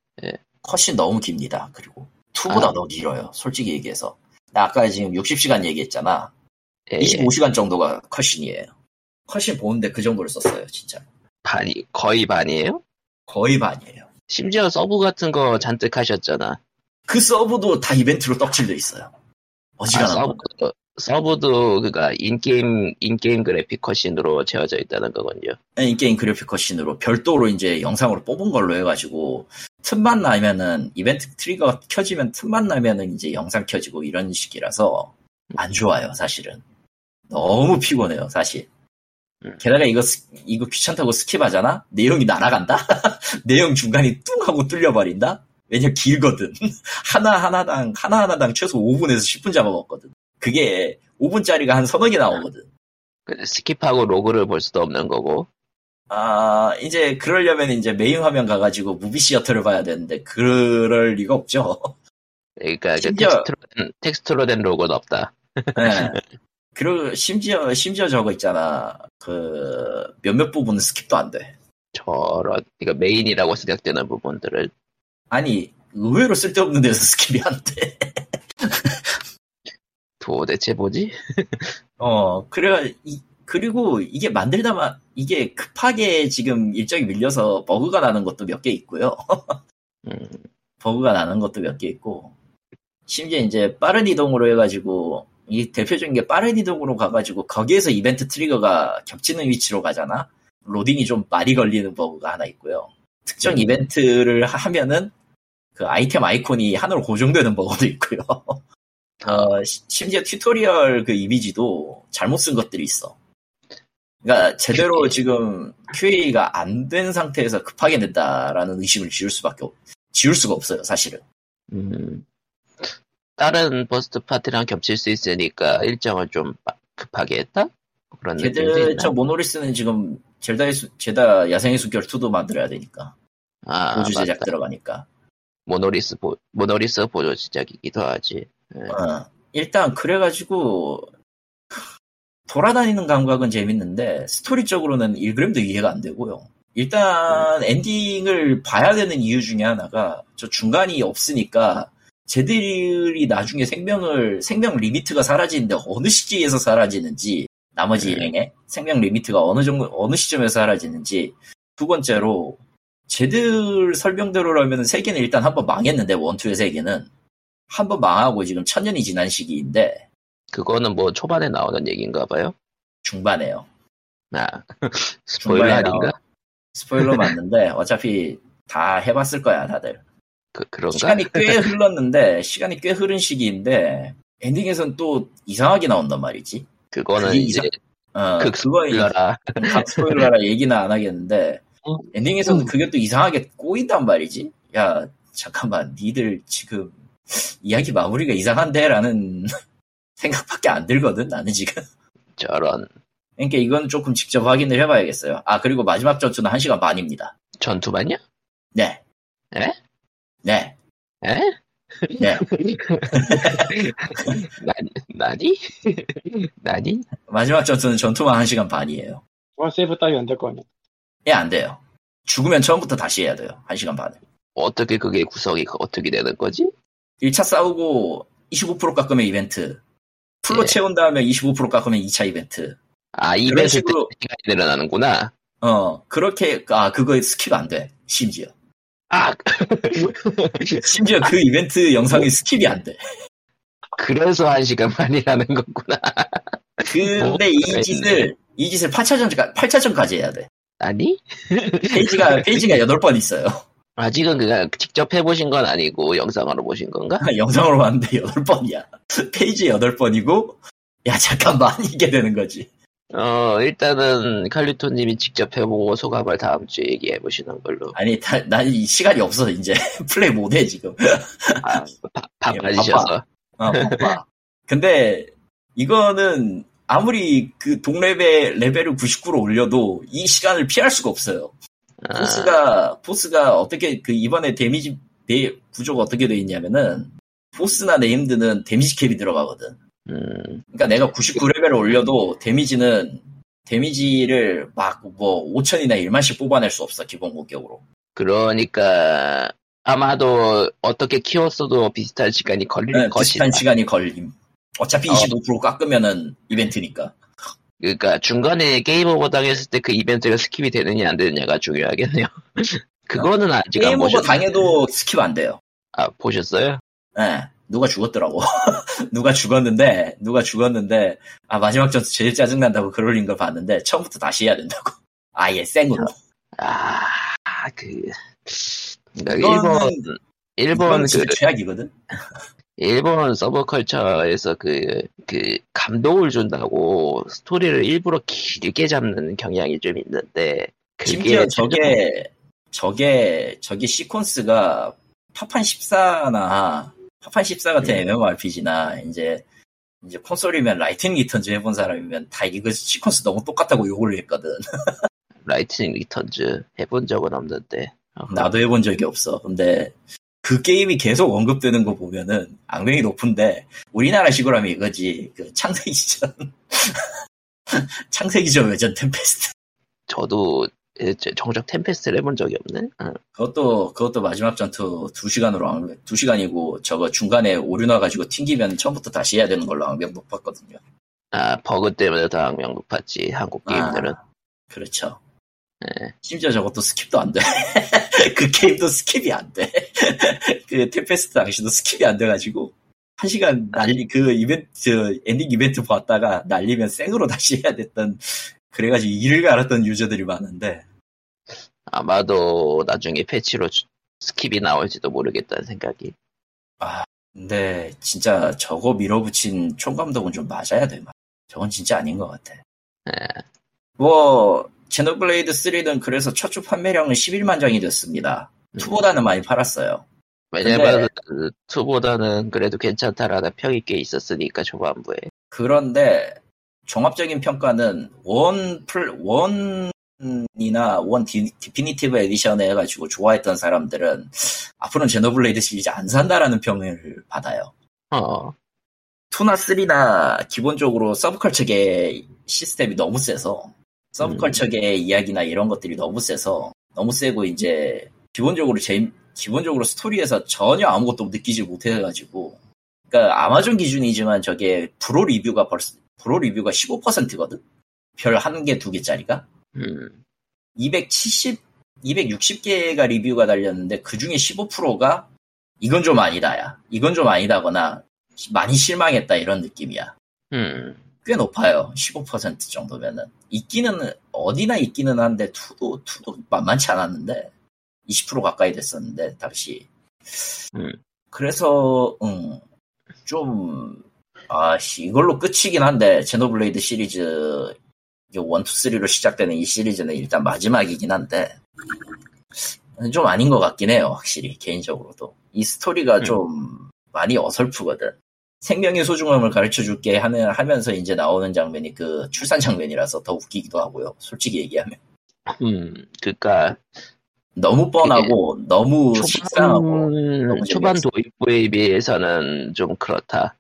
컷이 너무 깁니다. 그리고 2보다 아. 더 길어요. 솔직히 얘기해서. 나 아까 지금 60시간 얘기했잖아. 예, 25시간 정도가 컷신이에요. 컷신 보는데 그 정도를 썼어요, 진짜. 반이 거의 반이에요? 거의 반이에요. 심지어 서브 같은 거 잔뜩 하셨잖아. 그 서브도 다 이벤트로 떡칠돼 있어요. 아, 어지간한 건. 서브도, 서브도 그니까 인게임 인게임 그래픽 컷신으로 채워져 있다는 거군요. 인게임 그래픽 컷신으로 별도로 이제 영상으로 뽑은 걸로 해가지고 틈만 나면은 이벤트 트리거가 켜지면 틈만 나면은 이제 영상 켜지고 이런 식이라서 안 좋아요 사실은. 너무 피곤해요 사실. 음. 게다가 이거 스- 이거 귀찮다고 스킵하잖아? 내용이 날아간다? 내용 중간에 뚱 하고 뚫려버린다? 왜냐 길거든. 하나 하나당 하나 하나당 최소 5분에서 10분 잡아먹거든 그게 5분짜리가 한 서너 개 나오거든 그 스킵하고 로그를 볼 수도 없는 거고. 아, 이제 그러려면 이제 메인 화면 가가지고 movie theater를 봐야 되는데 그럴 리가 없죠. 그러니까 그 심지어- 텍스트로, 된- 텍스트로 된 로고는 없다. 예. 그리고 심지어 심지어 저거 있잖아. 그 몇몇 부분은 skip도 안 돼. 저런 그러니까 메인이라고 생각되는 부분들을 아니 의외로 쓸데없는 데서 skip이 안 돼. 도대체 뭐지? 어, 그래 이, 그리고 이게 만들다만 이게 급하게 지금 일정이 밀려서 버그가 나는 것도 몇 개 있고요. 음, 버그가 나는 것도 몇 개 있고 심지어 이제 빠른 이동으로 해가지고 이 대표적인 게 빠른 이동으로 가가지고 거기에서 이벤트 trigger가 겹치는 위치로 가잖아 로딩이 좀 많이 걸리는 버그가 하나 있고요 특정 음. 이벤트를 하- 하면은 그 아이템 아이콘이 하나로 고정되는 버그도 있고요 어, 시- 심지어 tutorial 그 이미지도 잘못 쓴 것들이 있어 그러니까 제대로. 지금 QA가 안 된 상태에서 급하게 낸다라는 의심을 지울 수밖에 없, 지울 수가 없어요, 사실은. 음. 다른 first party랑 겹칠 수 있으니까 일정을 좀 빠- 급하게 했다? 그런 있나? 저 모노리스는 지금 젤다의 수, 젤다 야생의 숨결 2도 만들어야 되니까 아, 보조 제작 맞다. 들어가니까. 모노리스 보, 모노리스 보조 제작이기도 하지. 예. 어, 일단 그래가지고 돌아다니는 감각은 재밌는데 스토리적으로는 1g도 이해가 안 되고요. 일단 엔딩을 봐야 되는 이유 중에 하나가 저 중간이 없으니까 쟤들이 나중에 생명을 생명 limit가 사라지는데 어느 시기에서 사라지는지 나머지 음. 일행에 생명 limit가 어느 정도 어느 시점에서 사라지는지 두 번째로 쟤들 설명대로라면 세계는 일단 한번 망했는데 one two의 세계는 한 번 망하고 지금 천년이 지난 시기인데 그거는 뭐 초반에 나오는 얘기인가 봐요? 중반에요. 아, 스포일러 아닌가? 스포일러 맞는데 어차피 다 해봤을 거야 다들. 그, 그런가? 시간이 꽤 흘렀는데 시간이 꽤 흐른 시기인데 엔딩에선 또 이상하게 나온단 말이지. 그거는 이제 어, 극 그거 이제 스포일러라. 각 스포일러라 얘기는 안 하겠는데 어? 엔딩에서는 음. 그게 또 이상하게 꼬인단 말이지. 야 잠깐만 니들 지금 이야기 마무리가 이상한데라는 생각밖에 안 들거든 나는 지금. 저런 그러니까 이건 조금 직접 확인을 해봐야겠어요. 아 그리고 마지막 전투는 1 시간 반입니다. 전투만요? 네. 에? 네. 에? 네. 나니? 나니? 나니? 마지막 전투는 전투만 1 시간 반이에요. 원 세이브 따위 안 될 거 아니야. 예, 안 돼요. 죽으면 처음부터 다시 해야 돼요. 1 시간 반을. 어떻게 그게 구성이 그- 어떻게 되는 거지? 1차 싸우고 25% 깎으면 이벤트. full로 예. 채운 다음에 25% 깎으면 2차 이벤트. 아, 이벤트 때 식으로, 시간이 늘어나는구나. 어, 그렇게, 아, 그거 skip 안 돼. 심지어. 아 심지어 그 이벤트 영상이 skip이 안 돼. 그래서 한 시간 반이라는 거구나. 근데 이 어, 짓을 이 짓을 8차전 8차전까지 해야 돼. 아니 phase가 phase가 8번 있어요. 아직은 그냥 직접 해보신 건 아니고 영상으로 보신 건가? 영상으로 봤는데 8번이야. phase 8번이고 야 잠깐만 이게 되는 거지. 어 일단은 칼리토님이 직접 해보고 소감을 다음 주에 얘기해 보시는 걸로. 아니 난 이 시간이 없어 이제 플레이 못해 지금. 아, 바, 예, 바빠지셔서. 아, 바빠. 근데 이거는 아무리 그 동레벨 레벨을 99로 올려도 이 시간을 피할 수가 없어요. 아, 보스가 보스가 어떻게 그 이번에 데미지 내 구조가 어떻게 돼 있냐면은 보스나 named는 데미지 cap이 들어가거든. 음, 그러니까 내가 99레벨을 올려도 데미지는 데미지를 막 뭐 5천이나 1만씩 뽑아낼 수 없어 기본 공격으로. 그러니까 아마도 어떻게 키웠어도 비슷한 시간이 걸릴 네, 것이다. 비슷한 시간이 걸림. 어차피 어. 25% 깎으면은 이벤트니까. 그러니까 중간에 game over 당했을 때 그 이벤트가 skip이 되느냐 안 되느냐가 중요하겠네요. 그거는 아직 안 game over. 당해도 skip 안 돼요. 아 보셨어요? 예, 누가 죽었더라고. 누가 죽었는데, 누가 죽었는데, 아, 마지막 전투 제일 짜증난다고 글 올린 걸 봤는데, 처음부터 다시 해야 된다고. 아예 생으로. 아, 그, 그러니까 일본, 일본 그, 최악이거든? 일본 subculture에서 그, 그, 감동을 준다고 스토리를 일부러 길게 잡는 경향이 좀 있는데, 그게 심지어 저게, 저게, 저게 시퀀스가 파판 14나, 파판 14 같은 음. MMORPG나, 이제, 이제 콘솔이면 라이트닝 리턴즈 해본 사람이면 다 이거 시퀀스 너무 똑같다고 욕을 했거든. 라이트닝 리턴즈 해본 적은 없는데. 나도 해본 적이 없어. 근데 그 게임이 계속 언급되는 거 보면은 악명이 높은데 우리나라식으로 하면 이거지. 그 창세기전 창세기전 외전 템페스트. 저도 정작 템페스트를 해본 적이 없네. 어. 그것도 그것도 마지막 전투 2시간으로 악 2시간이고 저거 중간에 오류 나가지고 튕기면 처음부터 다시 해야 되는 걸로 악명 높았거든요. 아, 버그 때문에 더 악명 높았지, 한국 게임들은. 아, 그렇죠. 네. 심지어 저것도 skip도 안 돼. 그 게임도 skip이 안 돼. 그 템페스트 당시도 skip이 안 돼가지고 한 시간 날리 그 이벤트 엔딩 이벤트 봤다가 날리면 생으로 다시 해야 됐던 그래가지고 이를 갈았던 유저들이 많은데 아마도 나중에 패치로 주- skip이 나올지도 모르겠다는 생각이. 근데 진짜 저거 밀어붙인 총감독은 좀 맞아야 돼. 저건 진짜 아닌 것 같아. 네. 뭐 제노블레이드 3는 그래서 첫 주 판매량은 11만 장이 됐습니다. 음. 2보다는 많이 팔았어요. 왜냐면, 그, 2보다는 그래도 괜찮다라는 평이 꽤 있었으니까, 초반부에. 그런데 종합적인 평가는 one 플, one이나 one 디, definitive edition 해가지고 좋아했던 사람들은 앞으로는 제노블레이드 시리즈 안 산다라는 평을 받아요. 어, 2나 3나 기본적으로 subculture계 시스템이 너무 세서 subculture계 이야기나 이런 것들이 너무 세서 너무 세고 이제 기본적으로 제 기본적으로 스토리에서 전혀 아무것도 느끼지 못해가지고 그러니까 아마존 기준이지만 저게 프로 리뷰가 벌써 프로 리뷰가 15%거든? 별 한 개 두 개짜리가? 음, 270 260개가 리뷰가 달렸는데 그 중에 15%가 이건 좀 아니다야. 이건 좀 아니다거나 많이 실망했다 이런 느낌이야. 음, 꽤 높아요. 15% 정도면은. 있기는, 어디나 있기는 한데, 투도, 투도 만만치 않았는데, 20% 가까이 됐었는데, 당시. 음. 그래서, 음, 좀, 아씨, 이걸로 끝이긴 한데, 제노블레이드 시리즈, 1, 2, 3로 시작되는 이 시리즈는 일단 마지막이긴 한데, 좀 아닌 것 같긴 해요, 확실히, 개인적으로도. 이 스토리가 음. 좀 많이 어설프거든. 생명의 소중함을 가르쳐 줄게 하는, 하면서 이제 나오는 장면이 그 출산 장면이라서 더 웃기기도 하고요. 솔직히 얘기하면. 음, 그니까, 너무 뻔하고, 너무 식상하고. 초반, 너무 초반 재미없어. 도입부에 비해서는 좀 그렇다.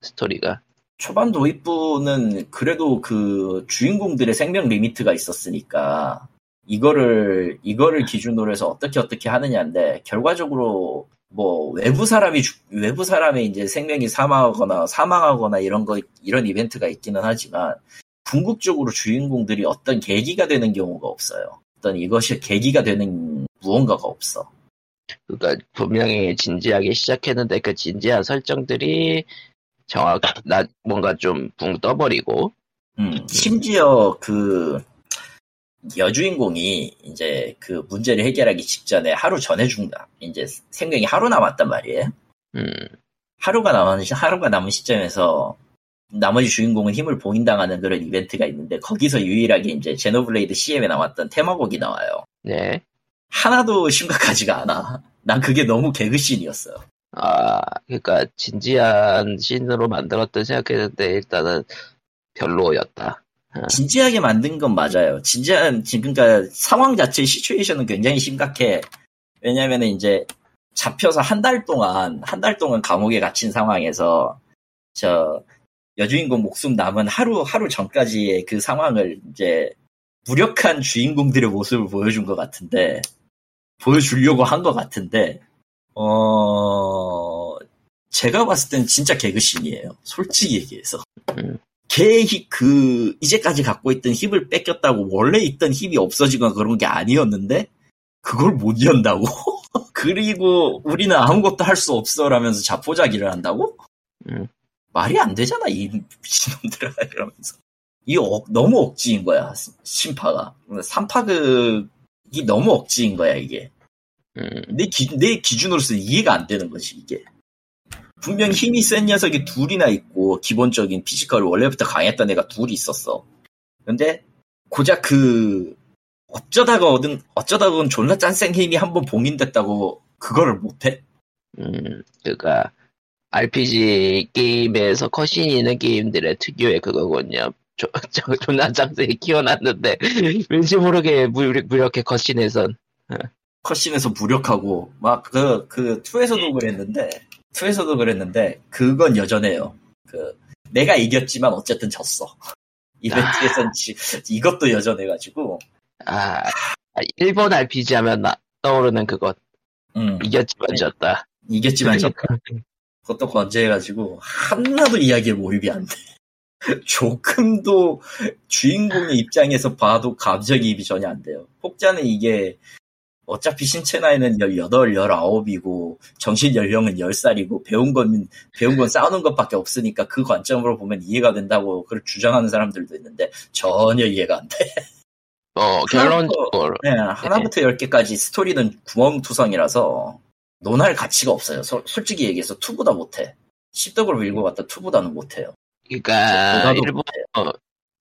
스토리가. 초반 도입부는 그래도 그 주인공들의 생명 리미트가 있었으니까, 이거를, 이거를 기준으로 해서 어떻게 어떻게 하느냐인데, 결과적으로 뭐 외부 사람이 죽- 외부 사람의 이제 생명이 사망하거나 사망하거나 이런 거 이런 이벤트가 있기는 하지만 궁극적으로 주인공들이 어떤 계기가 되는 경우가 없어요. 어떤 이것이 계기가 되는 무언가가 없어. 그러니까 분명히 진지하게 시작했는데 그 진지한 설정들이 정확 나 뭔가 좀 붕 떠버리고 음, 심지어 그 여주인공이 이제 그 문제를 해결하기 직전에 하루 전에 죽다. 이제 생명이 하루 남았단 말이에요. 음 하루가 남은 시- 하루가 남은 시점에서 나머지 주인공은 힘을 봉인당하는 그런 이벤트가 있는데 거기서 유일하게 이제 제노블레이드 CM에 나왔던 테마곡이 나와요. 네. 하나도 심각하지가 않아. 난 그게 너무 개그씬이었어요. 아, 그러니까 진지한 씬으로 만들었다 생각했는데 일단은 별로였다. 진지하게 만든 건 맞아요. 진지한, 지금, 그러니까 상황 자체 시츄에이션은 굉장히 심각해. 왜냐면은 이제 잡혀서 한 달 동안, 한 달 동안 감옥에 갇힌 상황에서 저 여주인공 목숨 남은 하루, 하루 전까지의 그 상황을 이제 무력한 주인공들의 모습을 보여준 것 같은데, 보여주려고 한 것 같은데, 어, 제가 봤을 땐 진짜 개그신이에요. 솔직히 얘기해서. 음. 걔, 그, 이제까지 갖고 있던 힘을 뺏겼다고 원래 있던 힘이 없어지거나 그런 게 아니었는데, 그걸 못 이언다고? 그리고 우리는 아무것도 할 수 없어 라면서 자포자기를 한다고? 음. 말이 안 되잖아, 이 미친놈들아, 이러면서. 이 억- 너무 억지인 거야, 심파가. 삼파극이 너무 억지인 거야, 이게. 음, 내, 기, 내 기준으로서는 이해가 안 되는 거지, 이게. 분명 힘이 센 녀석이 둘이나 있고, 기본적인 피지컬이 원래부터 강했던 애가 둘이 있었어. 근데, 고작 그, 어쩌다가 얻은, 어쩌다가 얻은 존나 짠생 힘이 한 번 봉인됐다고, 그거를 못해? 음, 그러니까 RPG 게임에서 컷신이 있는 게임들의 특유의 그거군요. 조, 저, 존나 짱세게 키워놨는데 왠지 모르게 무력, 무력해 컷신에선 컷신에서 무력하고, 막, 그, 그, 2에서도 그랬는데, 2에서도 그랬는데, 그건 여전해요. 그, 내가 이겼지만 어쨌든 졌어. 이벤트에선 지, 이것도 여전해가지고, 아, 아, 일본 RPG 하면 나, 떠오르는 그것 음, 이겼지만 네. 졌다. 이겼지만 졌다. 그것도 건재해가지고 하나도 이야기에 몰입이 안 돼. 조금도 주인공의 입장에서 봐도 감정이입이 전혀 안 돼요. 혹자는 이게 어차피 신체 나이는 18, 19이고 정신 연령은 10살이고 배운 건 배운 건 싸우는 것밖에 없으니까 그 관점으로 보면 이해가 된다고 그걸 주장하는 사람들도 있는데 전혀 이해가 안 돼. 어, 결론적으로 네, 하나부터 열 개까지 스토리는 구멍투성이라서 논할 가치가 없어요. 소- 솔직히 얘기해서 투보다 못해. 십덕으로 밀고 갔다 투보다는 못해요. 그러니까 일본 못해요.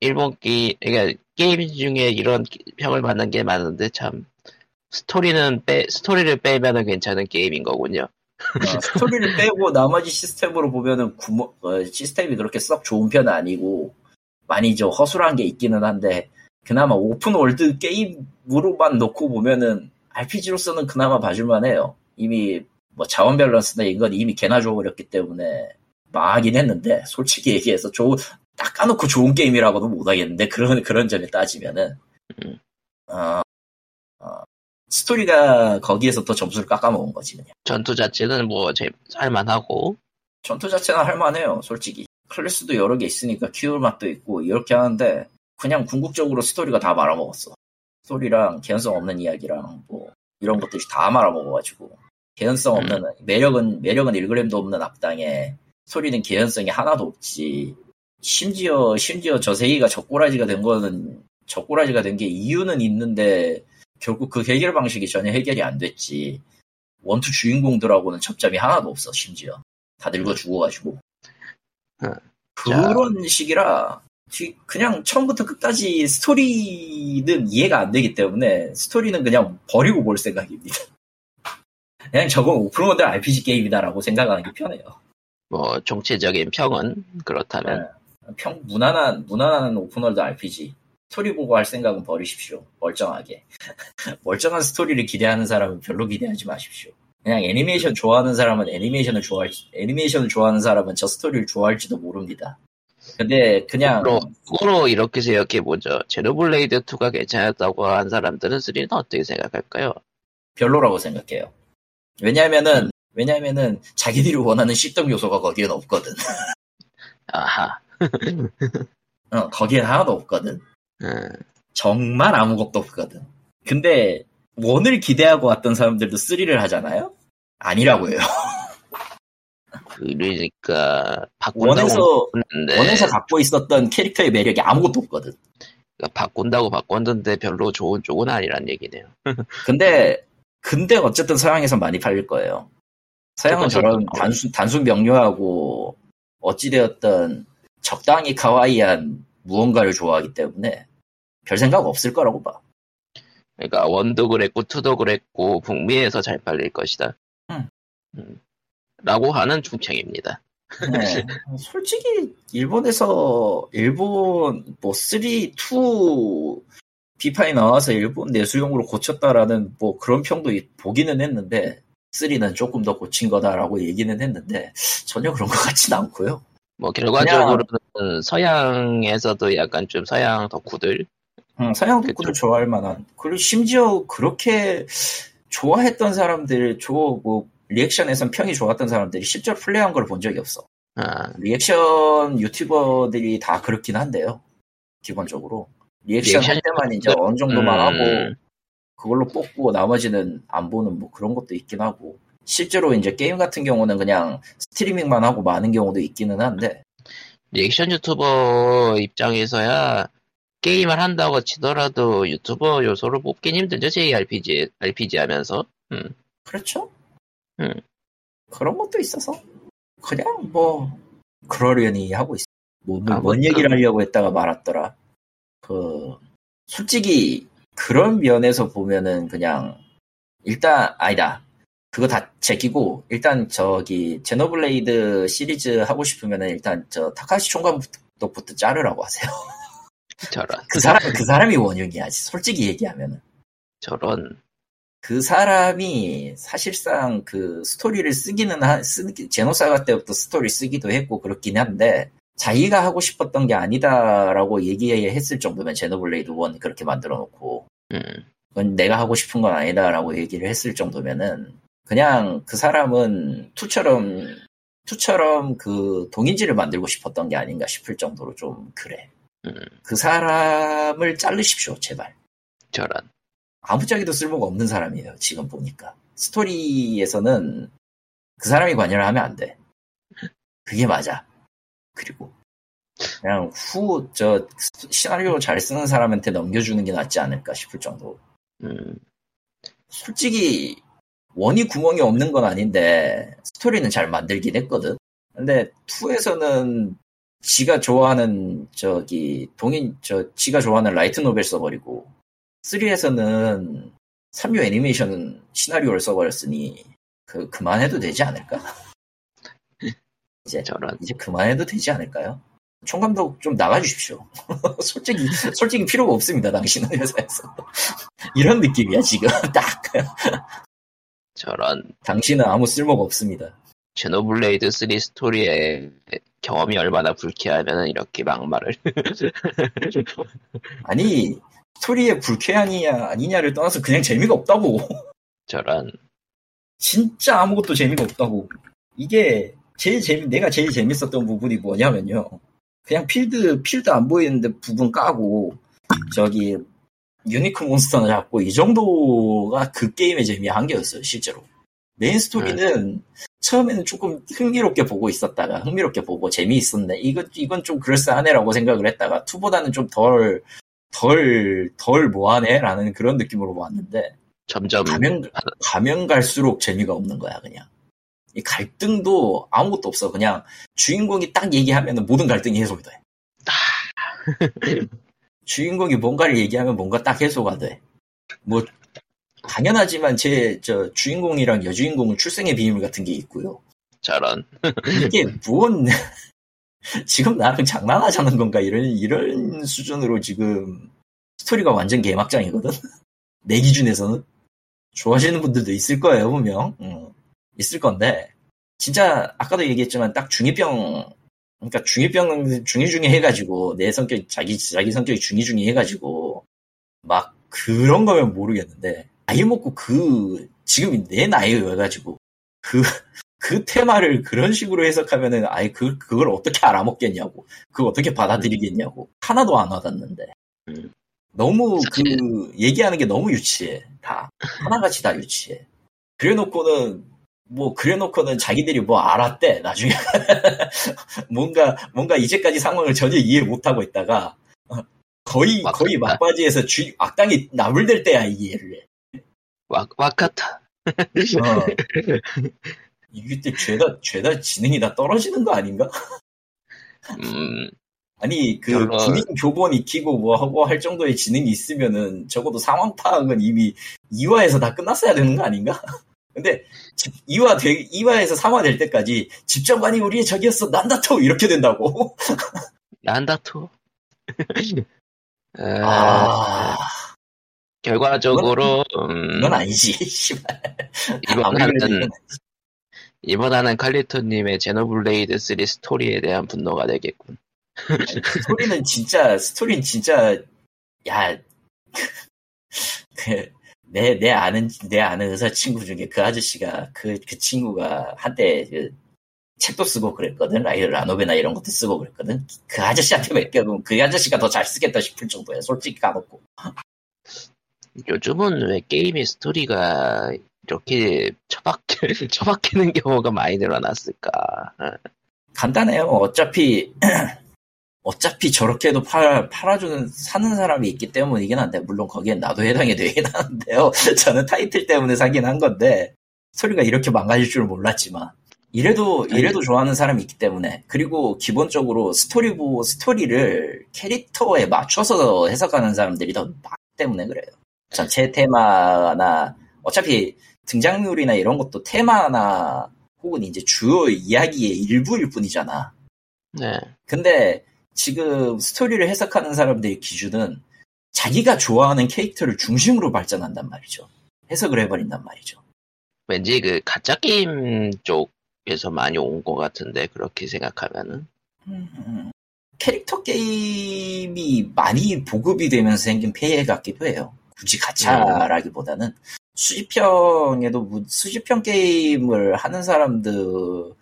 일본 게 그러니까 게임 중에 이런 평을 받는 게 많은데 참 스토리는 빼 스토리를 빼면은 괜찮은 게임인 거군요. 어, 스토리를 빼고 나머지 시스템으로 보면은 구멍, 어, 시스템이 그렇게 썩 좋은 편은 아니고 많이 좀 허술한 게 있기는 한데 그나마 open world 게임으로만 놓고 보면은 RPG로서는 그나마 봐줄만해요. 이미 뭐 자원 밸런스나 이건 이미 개나 줘버렸기 때문에 망하긴 했는데 솔직히 얘기해서 좋은 딱 까놓고 좋은 게임이라고도 못하겠는데 그런 그런 점에 따지면은 음. 어, 어, 스토리가 거기에서 더 점수를 깎아먹은 거지 그냥. 전투 자체는 뭐 재- 할만하고 전투 자체는 할만해요, 솔직히. 클래스도 여러 개 있으니까 키울 맛도 있고, 이렇게 하는데, 그냥 궁극적으로 스토리가 다 말아먹었어. 스토리랑 개연성 없는 이야기랑, 뭐, 이런 것들이 다 말아먹어가지고, 개연성 없는, 매력은, 매력은 1g도 없는 악당에, 스토리는 개연성이 하나도 없지. 심지어, 심지어 저 세이가 적꼬라지가 된 거는, 적꼬라지가 된 게 이유는 있는데, 결국 그 해결 방식이 전혀 해결이 안 됐지. one two 주인공들하고는 접점이 하나도 없어, 심지어. 다 늙어 죽어가지고. 음. 그런 식이라, 뒤- 그냥 처음부터 끝까지 스토리는 이해가 안 되기 때문에, 스토리는 그냥 버리고 볼 생각입니다. 그냥 저건 open world RPG 게임이다라고 생각하는 게 편해요. 뭐 총체적인 평은 그렇다면 평, 무난한, 무난한 open world RPG. 스토리 보고 할 생각은 버리십시오. 멀쩡하게. 멀쩡한 스토리를 기대하는 사람은 별로 기대하지 마십시오. 그냥 애니메이션 좋아하는 사람은 애니메이션을 좋아할, 애니메이션을 좋아하는 사람은 저 스토리를 좋아할지도 모릅니다. 근데 그냥, 거꾸로, 거꾸로 이렇게 생각해 보죠. 제노블레이드 2가 괜찮았다고 한 사람들은 3는 어떻게 생각할까요? 별로라고 생각해요. 왜냐면은, 왜냐면은 자기들이 원하는 씹덕 요소가 거기엔 없거든. 아하. 어, 거기엔 하나도 없거든. 음, 정말 아무것도 없거든. 근데 원을 기대하고 왔던 사람들도 3를 하잖아요? 아니라고 해요. 그러니까 바꾼다고 원에서, 원에서 갖고 있었던 캐릭터의 매력이 아무것도 없거든. 그러니까 바꾼다고 바꿨는데 별로 좋은 쪽은 아니란 얘기네요. 근데, 근데 어쨌든 서양에서 많이 팔릴 거예요. 서양은 저런 더 단순, 단순 명료하고, 어찌되었던 적당히 카와이한 무언가를 좋아하기 때문에 별 생각 없을 거라고 봐. 그러니까 원도 그랬고 투도 그랬고 북미에서 잘 팔릴 것이다. 응. 음. 라고 하는 중청입니다. 네. 솔직히 일본에서 일본 뭐 3, 2 비판이 나와서 일본 내수용으로 고쳤다라는 뭐 그런 평도 있- 보기는 했는데 3는 조금 더 고친 거다라고 얘기는 했는데 전혀 그런 것 같진 않고요. 뭐 결과적으로는 서양에서도 약간 좀 서양 덕후들 음, 서양 그쵸. 좋아할 만한 그리고 심지어 그렇게 좋아했던 사람들 좋뭐 리액션에선 평이 좋았던 사람들이 실제로 플레이한 걸 본 적이 없어. 아, 리액션 유튜버들이 다 그렇긴 한데요. 기본적으로. 리액션 할 리액션 때만 이제 어느 정도만 음, 하고, 그걸로 뽑고 나머지는 안 보는 뭐 그런 것도 있긴 하고, 실제로 이제 게임 같은 경우는 그냥 스트리밍만 하고 많은 경우도 있기는 한데, 리액션 유튜버 입장에서야 게임을 한다고 치더라도 유튜버 요소를 뽑긴 힘들죠 JRPG RPG 하면서 음. 그렇죠? 음. 그런 것도 있어서, 그냥 뭐, 그러려니 하고 있어. 뭐, 뭐, 뭔 아무튼. 얘기를 하려고 했다가 말았더라. 그, 솔직히, 그런 면에서 보면은 그냥, 일단, 아니다. 그거 다 제끼고, 일단 저기, 제노블레이드 시리즈 하고 싶으면은 일단 저, 타카하시 총감독부터 자르라고 하세요. 저런 그 사람, 그 사람이 원흉이야. 솔직히 얘기하면은. 저런 그 사람이 사실상 그 스토리를 쓰기는 한, 쓰, 제노사가 때부터 스토리 쓰기도 했고 그렇긴 한데, 자기가 하고 싶었던 게 아니다라고 얘기했을 정도면 제노블레이드 1 그렇게 만들어 놓고, 음. 그건 내가 하고 싶은 건 아니다라고 얘기를 했을 정도면은, 그냥 그 사람은 투처럼, 투처럼 그 동인지를 만들고 싶었던 게 아닌가 싶을 정도로 좀 그래. 음. 그 사람을 자르십시오, 제발. 저런 아무짝에도 쓸모가 없는 사람이에요. 지금 보니까 스토리에서는 그 사람이 관여를 하면 안 돼. 그게 맞아. 그리고 그냥 후 저 시나리오 잘 쓰는 사람한테 넘겨주는 게 낫지 않을까 싶을 정도. 음. 솔직히 one이 구멍이 없는 건 아닌데 스토리는 잘 만들긴 했거든. 근데 2에서는 지가 좋아하는 저기 동인 저 지가 좋아하는 라이트 노벨 써버리고 3에서는 3류 애니메이션 시나리오를 써버렸으니 그 그만해도 되지 않을까? 이제 저런 이제 그만해도 되지 않을까요? 총 감독 좀 나가주십시오. 솔직히 솔직히 필요가 없습니다 당신은 회사에서 이런 느낌이야 지금 딱 저런 당신은 아무 쓸모가 없습니다. 제노블레이드 3 스토리의 경험이 얼마나 불쾌하면 이렇게 막말을. 아니 스토리의 불쾌하냐 아니냐를 떠나서 그냥 재미가 없다고. 저런. 진짜 아무것도 재미가 없다고. 이게 제일 재미 내가 제일 재밌었던 부분이 뭐냐면요. 그냥 필드 필드 안 보이는데 부분 까고 저기 unique monster 잡고 이 정도가 그 게임의 재미 한계였어요 실제로 메인 스토리는 처음에는 조금 흥미롭게 보고 있었다가 흥미롭게 보고 재미있었네 이건 이건 좀 그럴싸하네라고 생각을 했다가 two보다는 좀 덜 덜, 덜 뭐하네? 라는 그런 느낌으로 봤는데, 점점 가면, 가면 갈수록 재미가 없는 거야, 그냥. 이 갈등도 아무것도 없어. 그냥 주인공이 딱 얘기하면 모든 갈등이 해소가 돼. 주인공이 뭔가를 얘기하면 뭔가 딱 해소가 돼. 뭐, 당연하지만 제, 저, 주인공이랑 여주인공은 출생의 비밀 같은 게 있고요. 저런 이게 뭔, 지금 나랑 장난하자는 건가? 이런, 이런 수준으로 지금 스토리가 완전 개막장이거든? 내 기준에서는. 좋아하시는 분들도 있을 거예요, 분명. 응. 있을 건데. 진짜, 아까도 얘기했지만 딱 중2병, 그러니까 중2병, 중2 중에 해가지고, 내 성격, 자기, 자기 성격이 중2 중에 해가지고, 막, 그런 거면 모르겠는데, 나이 먹고 그, 지금 내 나이에 와가지고, 그, 그 테마를 그런 식으로 해석하면은 아예 그 그걸 어떻게 알아먹겠냐고 그걸 어떻게 받아들이겠냐고 하나도 안 와닿는데 음. 너무 그 얘기하는 게 너무 유치해. 다 하나같이 다 유치해. 그래놓고는 뭐 그래놓고는 자기들이 뭐 알았대 나중에 뭔가 뭔가 이제까지 상황을 전혀 이해 못하고 있다가 어, 거의 막- 거의 막바지에서 주 악당이 나불댈 때야 이해를 해. 와, 와카타. 어. 이게 때 죄다 죄다 지능이 다 떨어지는 거 아닌가? 음, 아니 그 별로- 군인 교본 익히고 뭐 하고 할 정도의 지능이 있으면은 적어도 상황 파악은 이미 2화에서 다 끝났어야 되는 거 아닌가? 근데 2화 되, 2화에서 3화 될 때까지 집정관이 우리의 적이었어 난다토 이렇게 된다고. 얀다토. 아, 아 결과적으로, 음, 이건 아니지. 이번에는. 이번에는 칼리토님의 제노블레이드 3 스토리에 대한 분노가 되겠군. 스토리는 진짜 스토리는 진짜 야. 그, 내, 내 아는, 내 아는 의사 친구 중에 그 아저씨가, 그, 그 친구가 한때 그 책도 쓰고 그랬거든. 라이, 라노베나 이런 것도 쓰고 그랬거든. 그 아저씨한테 맡겨놓으면 그 아저씨가 더 잘 쓰겠다 싶을 정도야. 솔직히 까놓고. 요즘은 왜 게임의 스토리가 이렇게 처박, 처박히는 경우가 많이 늘어났을까. 어, 간단해요. 어차피, 어차피 저렇게도 팔, 팔아주는, 사는 사람이 있기 때문이긴 한데, 물론 거기엔 나도 해당이 되긴 하는데요. 저는 타이틀 때문에 사긴 한 건데, 스토리가 이렇게 망가질 줄 몰랐지만, 이래도, 이래도 좋아하는 사람이 있기 때문에, 그리고 기본적으로 스토리보, 스토리를 캐릭터에 맞춰서 해석하는 사람들이 더 많기 때문에 그래요. 전체 테마나, 어차피 등장률이나 이런 것도 테마나, 혹은 이제 주요 이야기의 일부일 뿐이잖아. 네. 근데 지금 스토리를 해석하는 사람들의 기준은 자기가 좋아하는 캐릭터를 중심으로 발전한단 말이죠. 해석을 해버린단 말이죠. 왠지 그 가짜 게임 쪽에서 많이 온 것 같은데 그렇게 생각하면은 음, 캐릭터 게임이 많이 보급이 되면서 생긴 폐해 같기도 해요. 굳이 가차라기보다는 수집형에도 무- 수집형 게임을 하는 사람들이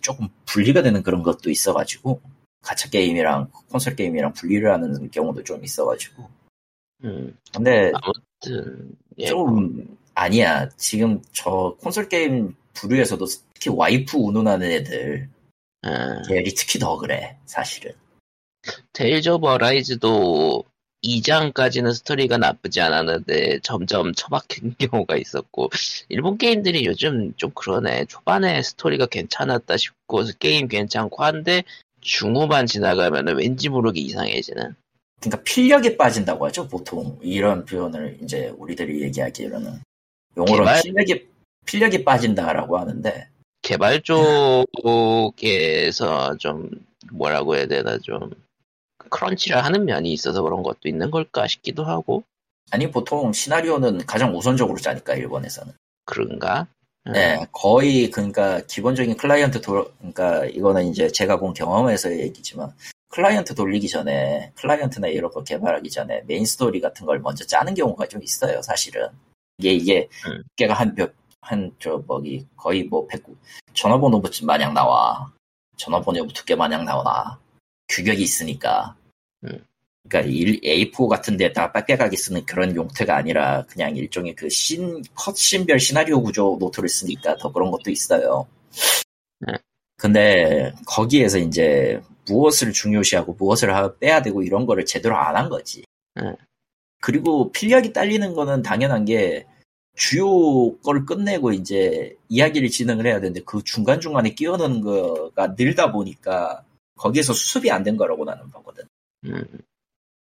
조금 분리가 되는 그런 것도 있어가지고 가차 게임이랑 콘솔 게임이랑 분리를 하는 경우도 좀 있어가지고. 음, 근데 아무튼 예, 좀 아니야. 지금 저 콘솔 게임 부류에서도 특히 와이프 운운하는 애들. 아, 계열이 특히 더 그래 사실은. 테일즈 오브 어라이즈도 2장까지는 스토리가 나쁘지 않았는데 점점 처박힌 경우가 있었고 일본 게임들이 요즘 좀 그러네. 초반에 스토리가 괜찮았다 싶고 게임 괜찮고 한데 중후반 지나가면 왠지 모르게 이상해지는. 그러니까 필력에 빠진다고 하죠 보통. 이런 표현을 이제 우리들이 얘기하기로는. 용어로 개발? 필력이 필력이 빠진다라고 하는데. 개발 쪽에서 좀 뭐라고 해야 되나 좀 crunch를 하는 면이 있어서 그런 것도 있는 걸까 싶기도 하고. 아니 보통 시나리오는 가장 우선적으로 짜니까 일본에서는. 그런가? 음, 네 거의 그러니까 기본적인 클라이언트 도 그러니까 이거는 이제 제가 본 경험에서의 얘기지만 클라이언트 돌리기 전에 클라이언트나 이런 거 개발하기 전에 메인 스토리 같은 걸 먼저 짜는 경우가 좀 있어요 사실은. 이게 이게 음. 두께가 한몇한저 뭐기 거의 뭐 100, 전화번호 마냥 나와. 전화번호 두께 마냥 나오나. 규격이 있으니까. 음. 그러니까 일- A4 같은 데다가 빽빽하게 쓰는 그런 용태가 아니라 그냥 일종의 그 신, 컷신별 시나리오 구조 노트를 쓰니까 더 그런 것도 있어요. 네. 근데 거기에서 이제 무엇을 중요시하고 무엇을 하- 빼야 되고 이런 거를 제대로 안 한 거지. 네. 그리고 필력이 딸리는 거는 당연한 게 주요 걸 끝내고 이제 이야기를 진행을 해야 되는데 그 중간중간에 끼워넣는 거가 늘다 보니까 거기에서 수습이 안 된 거라고 나는 보거든.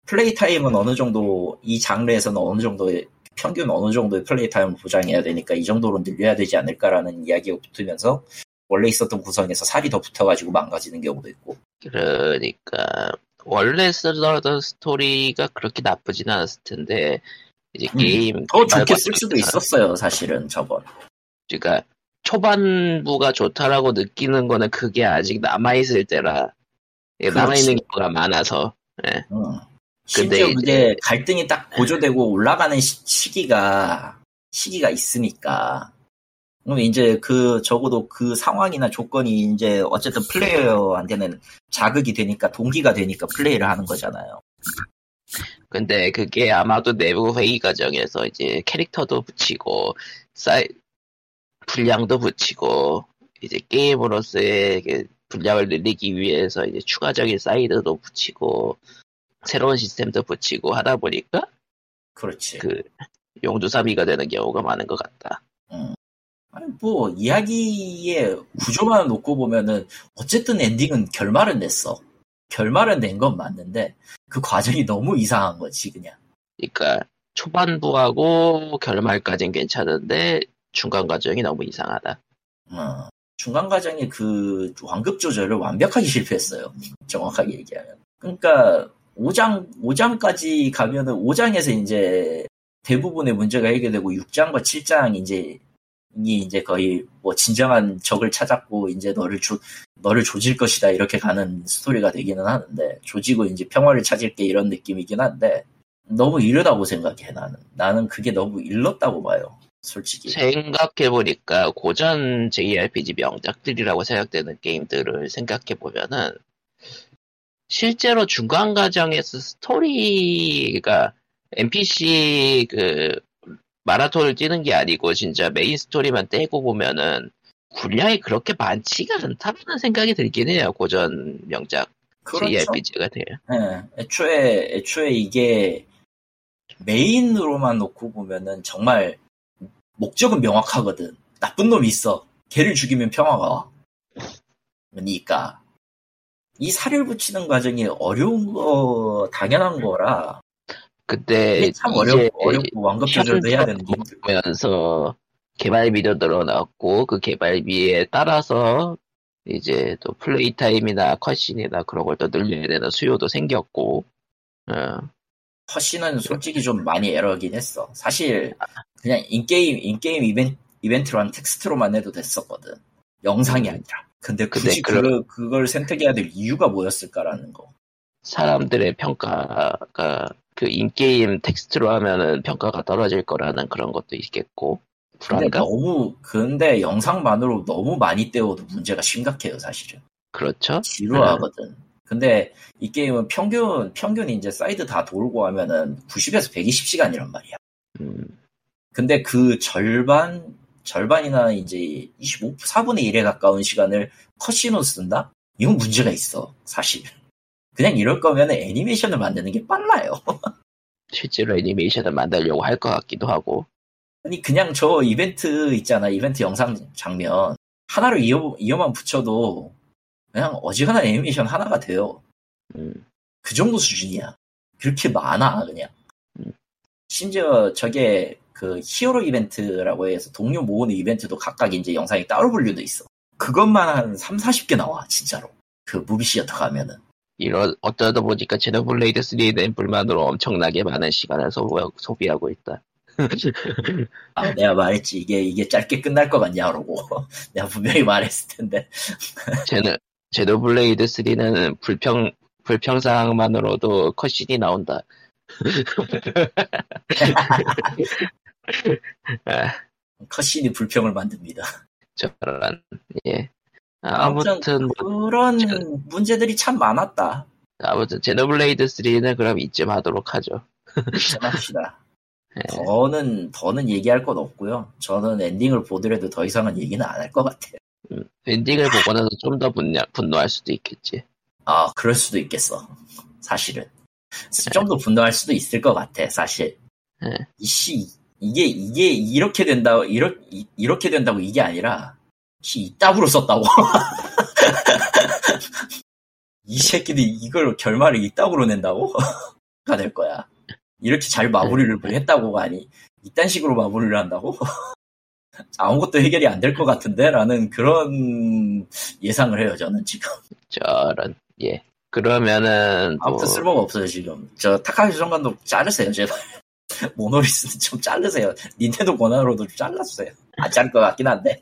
음, play time은 어느 정도 이 장르에서는 어느 정도의 평균 어느 정도의 play time을 보장해야 되니까 이 정도로 늘려야 되지 않을까라는 이야기가 붙으면서 원래 있었던 구성에서 살이 더 붙어가지고 망가지는 경우도 있고 그러니까 원래 쓰던 스토리가 그렇게 나쁘진 않았을 텐데 이제 음, 게임 더 좋게 쓸 수도 있었어요 사실은 저건 그러니까 초반부가 좋다라고 느끼는 거는 그게 아직 남아 있을 때라 예, 그렇지. 남아 있는 경우가 많아서 예. 응. 근데 심지어 이제- 그게 갈등이 딱 고조되고 올라가는 시, 시기가 시기가 있으니까 그럼 이제 그 적어도 그 상황이나 조건이 이제 어쨌든 플레이어한테는 자극이 되니까 동기가 되니까 플레이를 하는 거잖아요. 근데 그게 아마도 내부 회의 과정에서 이제 캐릭터도 붙이고 사이 분량도 붙이고 이제 게임으로서의 그 분량을 늘리기 위해서 이제 추가적인 사이드도 붙이고 새로운 시스템도 붙이고 하다 보니까 그렇지. 그 용두사미가 되는 경우가 많은 것 같다. 음. 아니 뭐 이야기의 구조만 놓고 보면은 어쨌든 엔딩은 결말은 냈어. 결말은 낸 건 맞는데 그 과정이 너무 이상한 거지 그냥. 그러니까 초반부하고 결말까진 괜찮은데 중간 과정이 너무 이상하다. 어, 중간 과정에 그 완급 조절을 완벽하게 실패했어요. 정확하게 얘기하면. 그러니까 5장 5장까지 가면은 5장에서 이제 대부분의 문제가 해결되고 6장과 7장 이제 이 이제 거의 뭐 진정한 적을 찾았고 이제 너를 조 너를 조질 것이다 이렇게 가는 스토리가 되기는 하는데 조지고 이제 평화를 찾을게 이런 느낌이긴 한데 너무 이르다고 생각해 나는. 나는 그게 너무 일렀다고 봐요 솔직히. 생각해 보니까 고전 JRPG 명작들이라고 생각되는 게임들을 생각해 보면은 실제로 중간 과정에서 스토리가 NPC 그 마라톤을 뛰는 게 아니고 진짜 메인 스토리만 떼고 보면은 분량이 그렇게 많지가 않다는 생각이 들긴 해요. 고전 명작 그렇죠 JRPG가 돼요. 예, 애초에 애초에 이게 메인으로만 놓고 보면은 정말 목적은 명확하거든. 나쁜 놈이 있어. 걔를 죽이면 평화가 와. 그러니까 이 살을 붙이는 과정이 어려운 거 당연한 거라 그때 참 어렵, 어렵고 완급 조절도 해야 되는 게 힘들고 보면서 개발비도 늘어났고 그 개발비에 따라서 이제 또 플레이 타임이나 cutscene이나 그런 걸 또 늘려야 되는 수요도 생겼고 어, cutscene은 솔직히 좀 많이 에러긴 했어. 사실 그냥 in-game in-game 이벤, 이벤트로 한 텍스트로만 해도 됐었거든. 영상이 아니라. 근데 굳이 근데 그, 그걸 선택해야 될 이유가 뭐였을까라는 거. 사람들의 평가가 그 in-game 텍스트로 하면은 평가가 떨어질 거라는 그런 것도 있겠고 근데 불안감 너무 근데 영상만으로 너무 많이 때워도 문제가 심각해요 사실은. 그렇죠 지루하거든. 근데 이 게임은 평균 평균 이제 사이드 다 돌고 하면은 90에서 120시간이란 말이야. 음, 근데 그 절반 절반이나 이제 25 4분의 1에 가까운 시간을 cutscene으로 쓴다? 이건 문제가 있어 사실. 그냥 이럴 거면 애니메이션을 만드는 게 빨라요. 실제로 애니메이션을 만들려고 할 것 같기도 하고 아니 그냥 저 이벤트 있잖아 이벤트 영상 장면 하나로 이어, 이어만 붙여도 그냥 어지간한 애니메이션 하나가 돼요. 음, 그 정도 수준이야. 그렇게 많아, 그냥. 음. 심지어 저게 그 히어로 이벤트라고 해서 동료 모으는 이벤트도 각각 이제 영상이 따로 분류돼 있어. 그것만 한 3, 40개 나와, 진짜로. 그 무비 시어터 가면은. 이런 어쩌다 보니까 제노블레이드 3는 불만으로 엄청나게 많은 시간을 소비, 소비하고 있다 아, 내가 말했지. 이게, 이게 짧게 끝날 것 같냐, 그러고. 내가 분명히 말했을 텐데. 제노, 제노블레이드 3는 불평 불평사항만으로도 컷신이 나온다 아, 컷신이 불평을 만듭니다. 저런 예 아무튼 뭐, 그런 저- 문제들이 참 많았다. 아무튼 제노블레이드 3는 그럼 이쯤 하도록 하죠 합시다. 예. 더는 더는 얘기할 건 없고요. 저는 엔딩을 보더라도 더 이상은 얘기는 안 할 것 같아요. 음, 엔딩을 보고 나서 좀 더 분노할 수도 있겠지 아 그럴 수도 있겠어. 사실은 좀 더 분노할 수도 있을 것 같아. 사실 네. 이씨 이게 이게 이렇게 된다 이렇게 이렇게 된다고 이게 아니라 씨 이따구로 썼다고. 이 새끼들이 이걸 결말을 이따구로 낸다고? 가 될 거야. 이렇게 잘 마무리를 했다고가 아니 이딴 식으로 마무리를 한다고? 아무것도 해결이 안 될 것 같은데? 라는 그런 예상을 해요, 저는 지금. 저런 예 그러면은 뭐 아무튼 쓸모가 없어요, 지금. 저 타카시 정관도 자르세요, 제발. 모노리스는 좀 자르세요. 닌텐도 권한으로도 좀 잘라주세요. 안 자를 것 같긴 한데.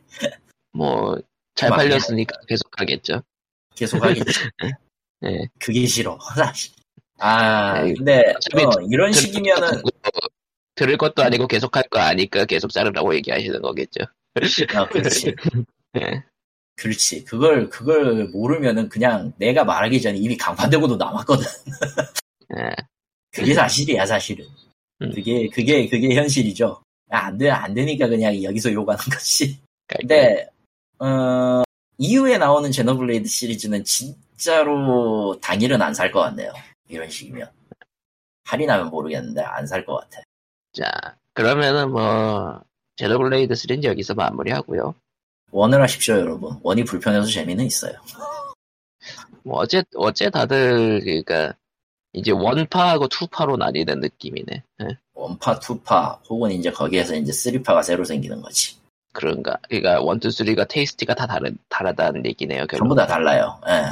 뭐잘좀 팔렸으니까 계속 하겠죠 계속 하겠지. 예. 그게 싫어, 사실. 아, 근데, 어, 이런 들을 식이면은, 들을 것도 아니고 계속 할 거 아니까 계속 자르라고 얘기하시는 거겠죠 아, 그렇지. 예. 그렇지. 그걸, 그걸 모르면은 그냥 내가 말하기 전에 이미 강판되고도 남았거든. 예. 그게 사실이야 사실은. 음. 그게 그게 그게 현실이죠. 아, 안 돼, 안 되니까 그냥 여기서 욕하는 거지. 그러니까 근데 어, 이후에 나오는 제노블레이드 시리즈는 진짜로 당일은 안 살 것 같네요. 이런 식이면 할인하면 모르겠는데 안 살 것 같아. 자, 그러면은 뭐, 제노블레이드 3는 여기서 마무리하고요. one을 하십시오 여러분. one이 불편해서 재미는 있어요. 뭐, 어째, 어째 다들, 그니까, 이제 one파하고 two파로 나뉘는 느낌이네. 예, one파, two파 혹은 이제 거기에서 이제 three파가 새로 생기는 거지. 그런가. 그니까, one, two, three가 taste가 다 다른, 다르다는 얘기네요, 결국. 전부 다 달라요. 예.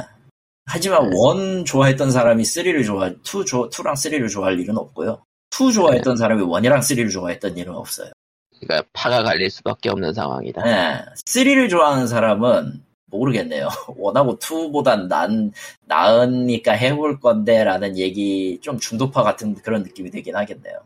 하지만 one 좋아했던 사람이 3를 좋아, 2 좋아, 2랑 3를 좋아할 일은 없고요. 2 좋아했던 사람이 1이랑 3를 좋아했던 일은 없어요. 그니까, 파가 갈릴 수밖에 없는 상황이다. 예. 3를 좋아하는 사람은 모르겠네요. 원하고 2보단 난, 나으니까 해볼 건데 라는 얘기 좀 중도파 같은 그런 느낌이 되긴 하겠네요.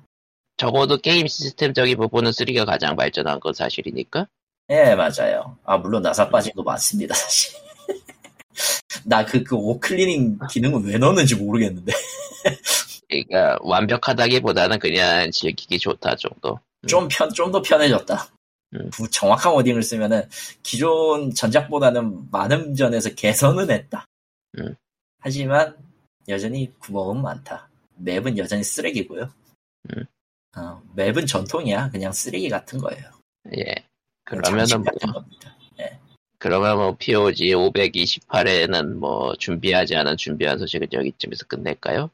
적어도 게임 시스템적인 부분은 3가 가장 발전한 건 사실이니까. 예, 맞아요. 아, 물론 나사 빠진 거 맞습니다, 사실. 나 그, 그 오클리닝 기능은 왜 넣었는지 모르겠는데. 그러니까 완벽하다기보다는 그냥 즐기기 좋다 정도. 좀 편, 좀 더 편해졌다. 음. 부- 정확한 워딩을 쓰면은 기존 전작보다는 많은 점에서 개선은 했다. 음. 하지만 여전히 구멍은 많다. 맵은 여전히 쓰레기고요. 음. 어, 맵은 전통이야. 그냥 쓰레기 같은 거예요. 예. 그러면은 뭐, 겁니다. 그러면 뭐 POG 528에는 뭐 준비하지 않은 준비한 소식은 여기쯤에서 끝낼까요?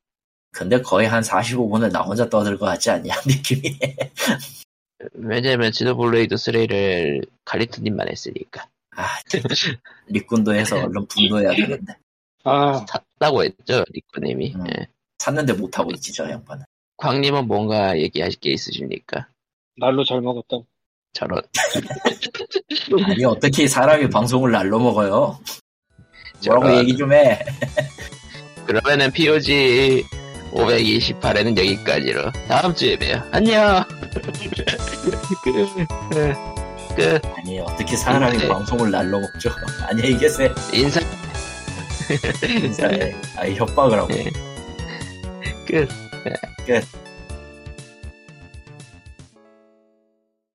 근데 거의 한 45분을 나 혼자 떠들 것 같지 않냐 느낌이. 왜냐면 지도블레이드 3를 갈리트님만 했으니까 아, 리꾼도 해서 얼른 분노해야 되는데. 아, 샀다고 했죠 리코님이. 음. 예. 샀는데 못하고 있지, 저 양반은. 광님은 뭔가 얘기하실 게 있으십니까? 날로 잘 먹었다. 저런 아니, 어떻게 사람이 방송을 날로 먹어요? 뭐라고 저런. 얘기 좀 해. 그러면은 POG 528에는 여기까지로 다음 주에 봬요. 안녕. 끝. 끝. 아니, 어떻게 사람이 네. 방송을 날로 먹죠? 안녕히 계세요. 인사 인사해. 아니, 협박을 하고. 네. 끝. 끝.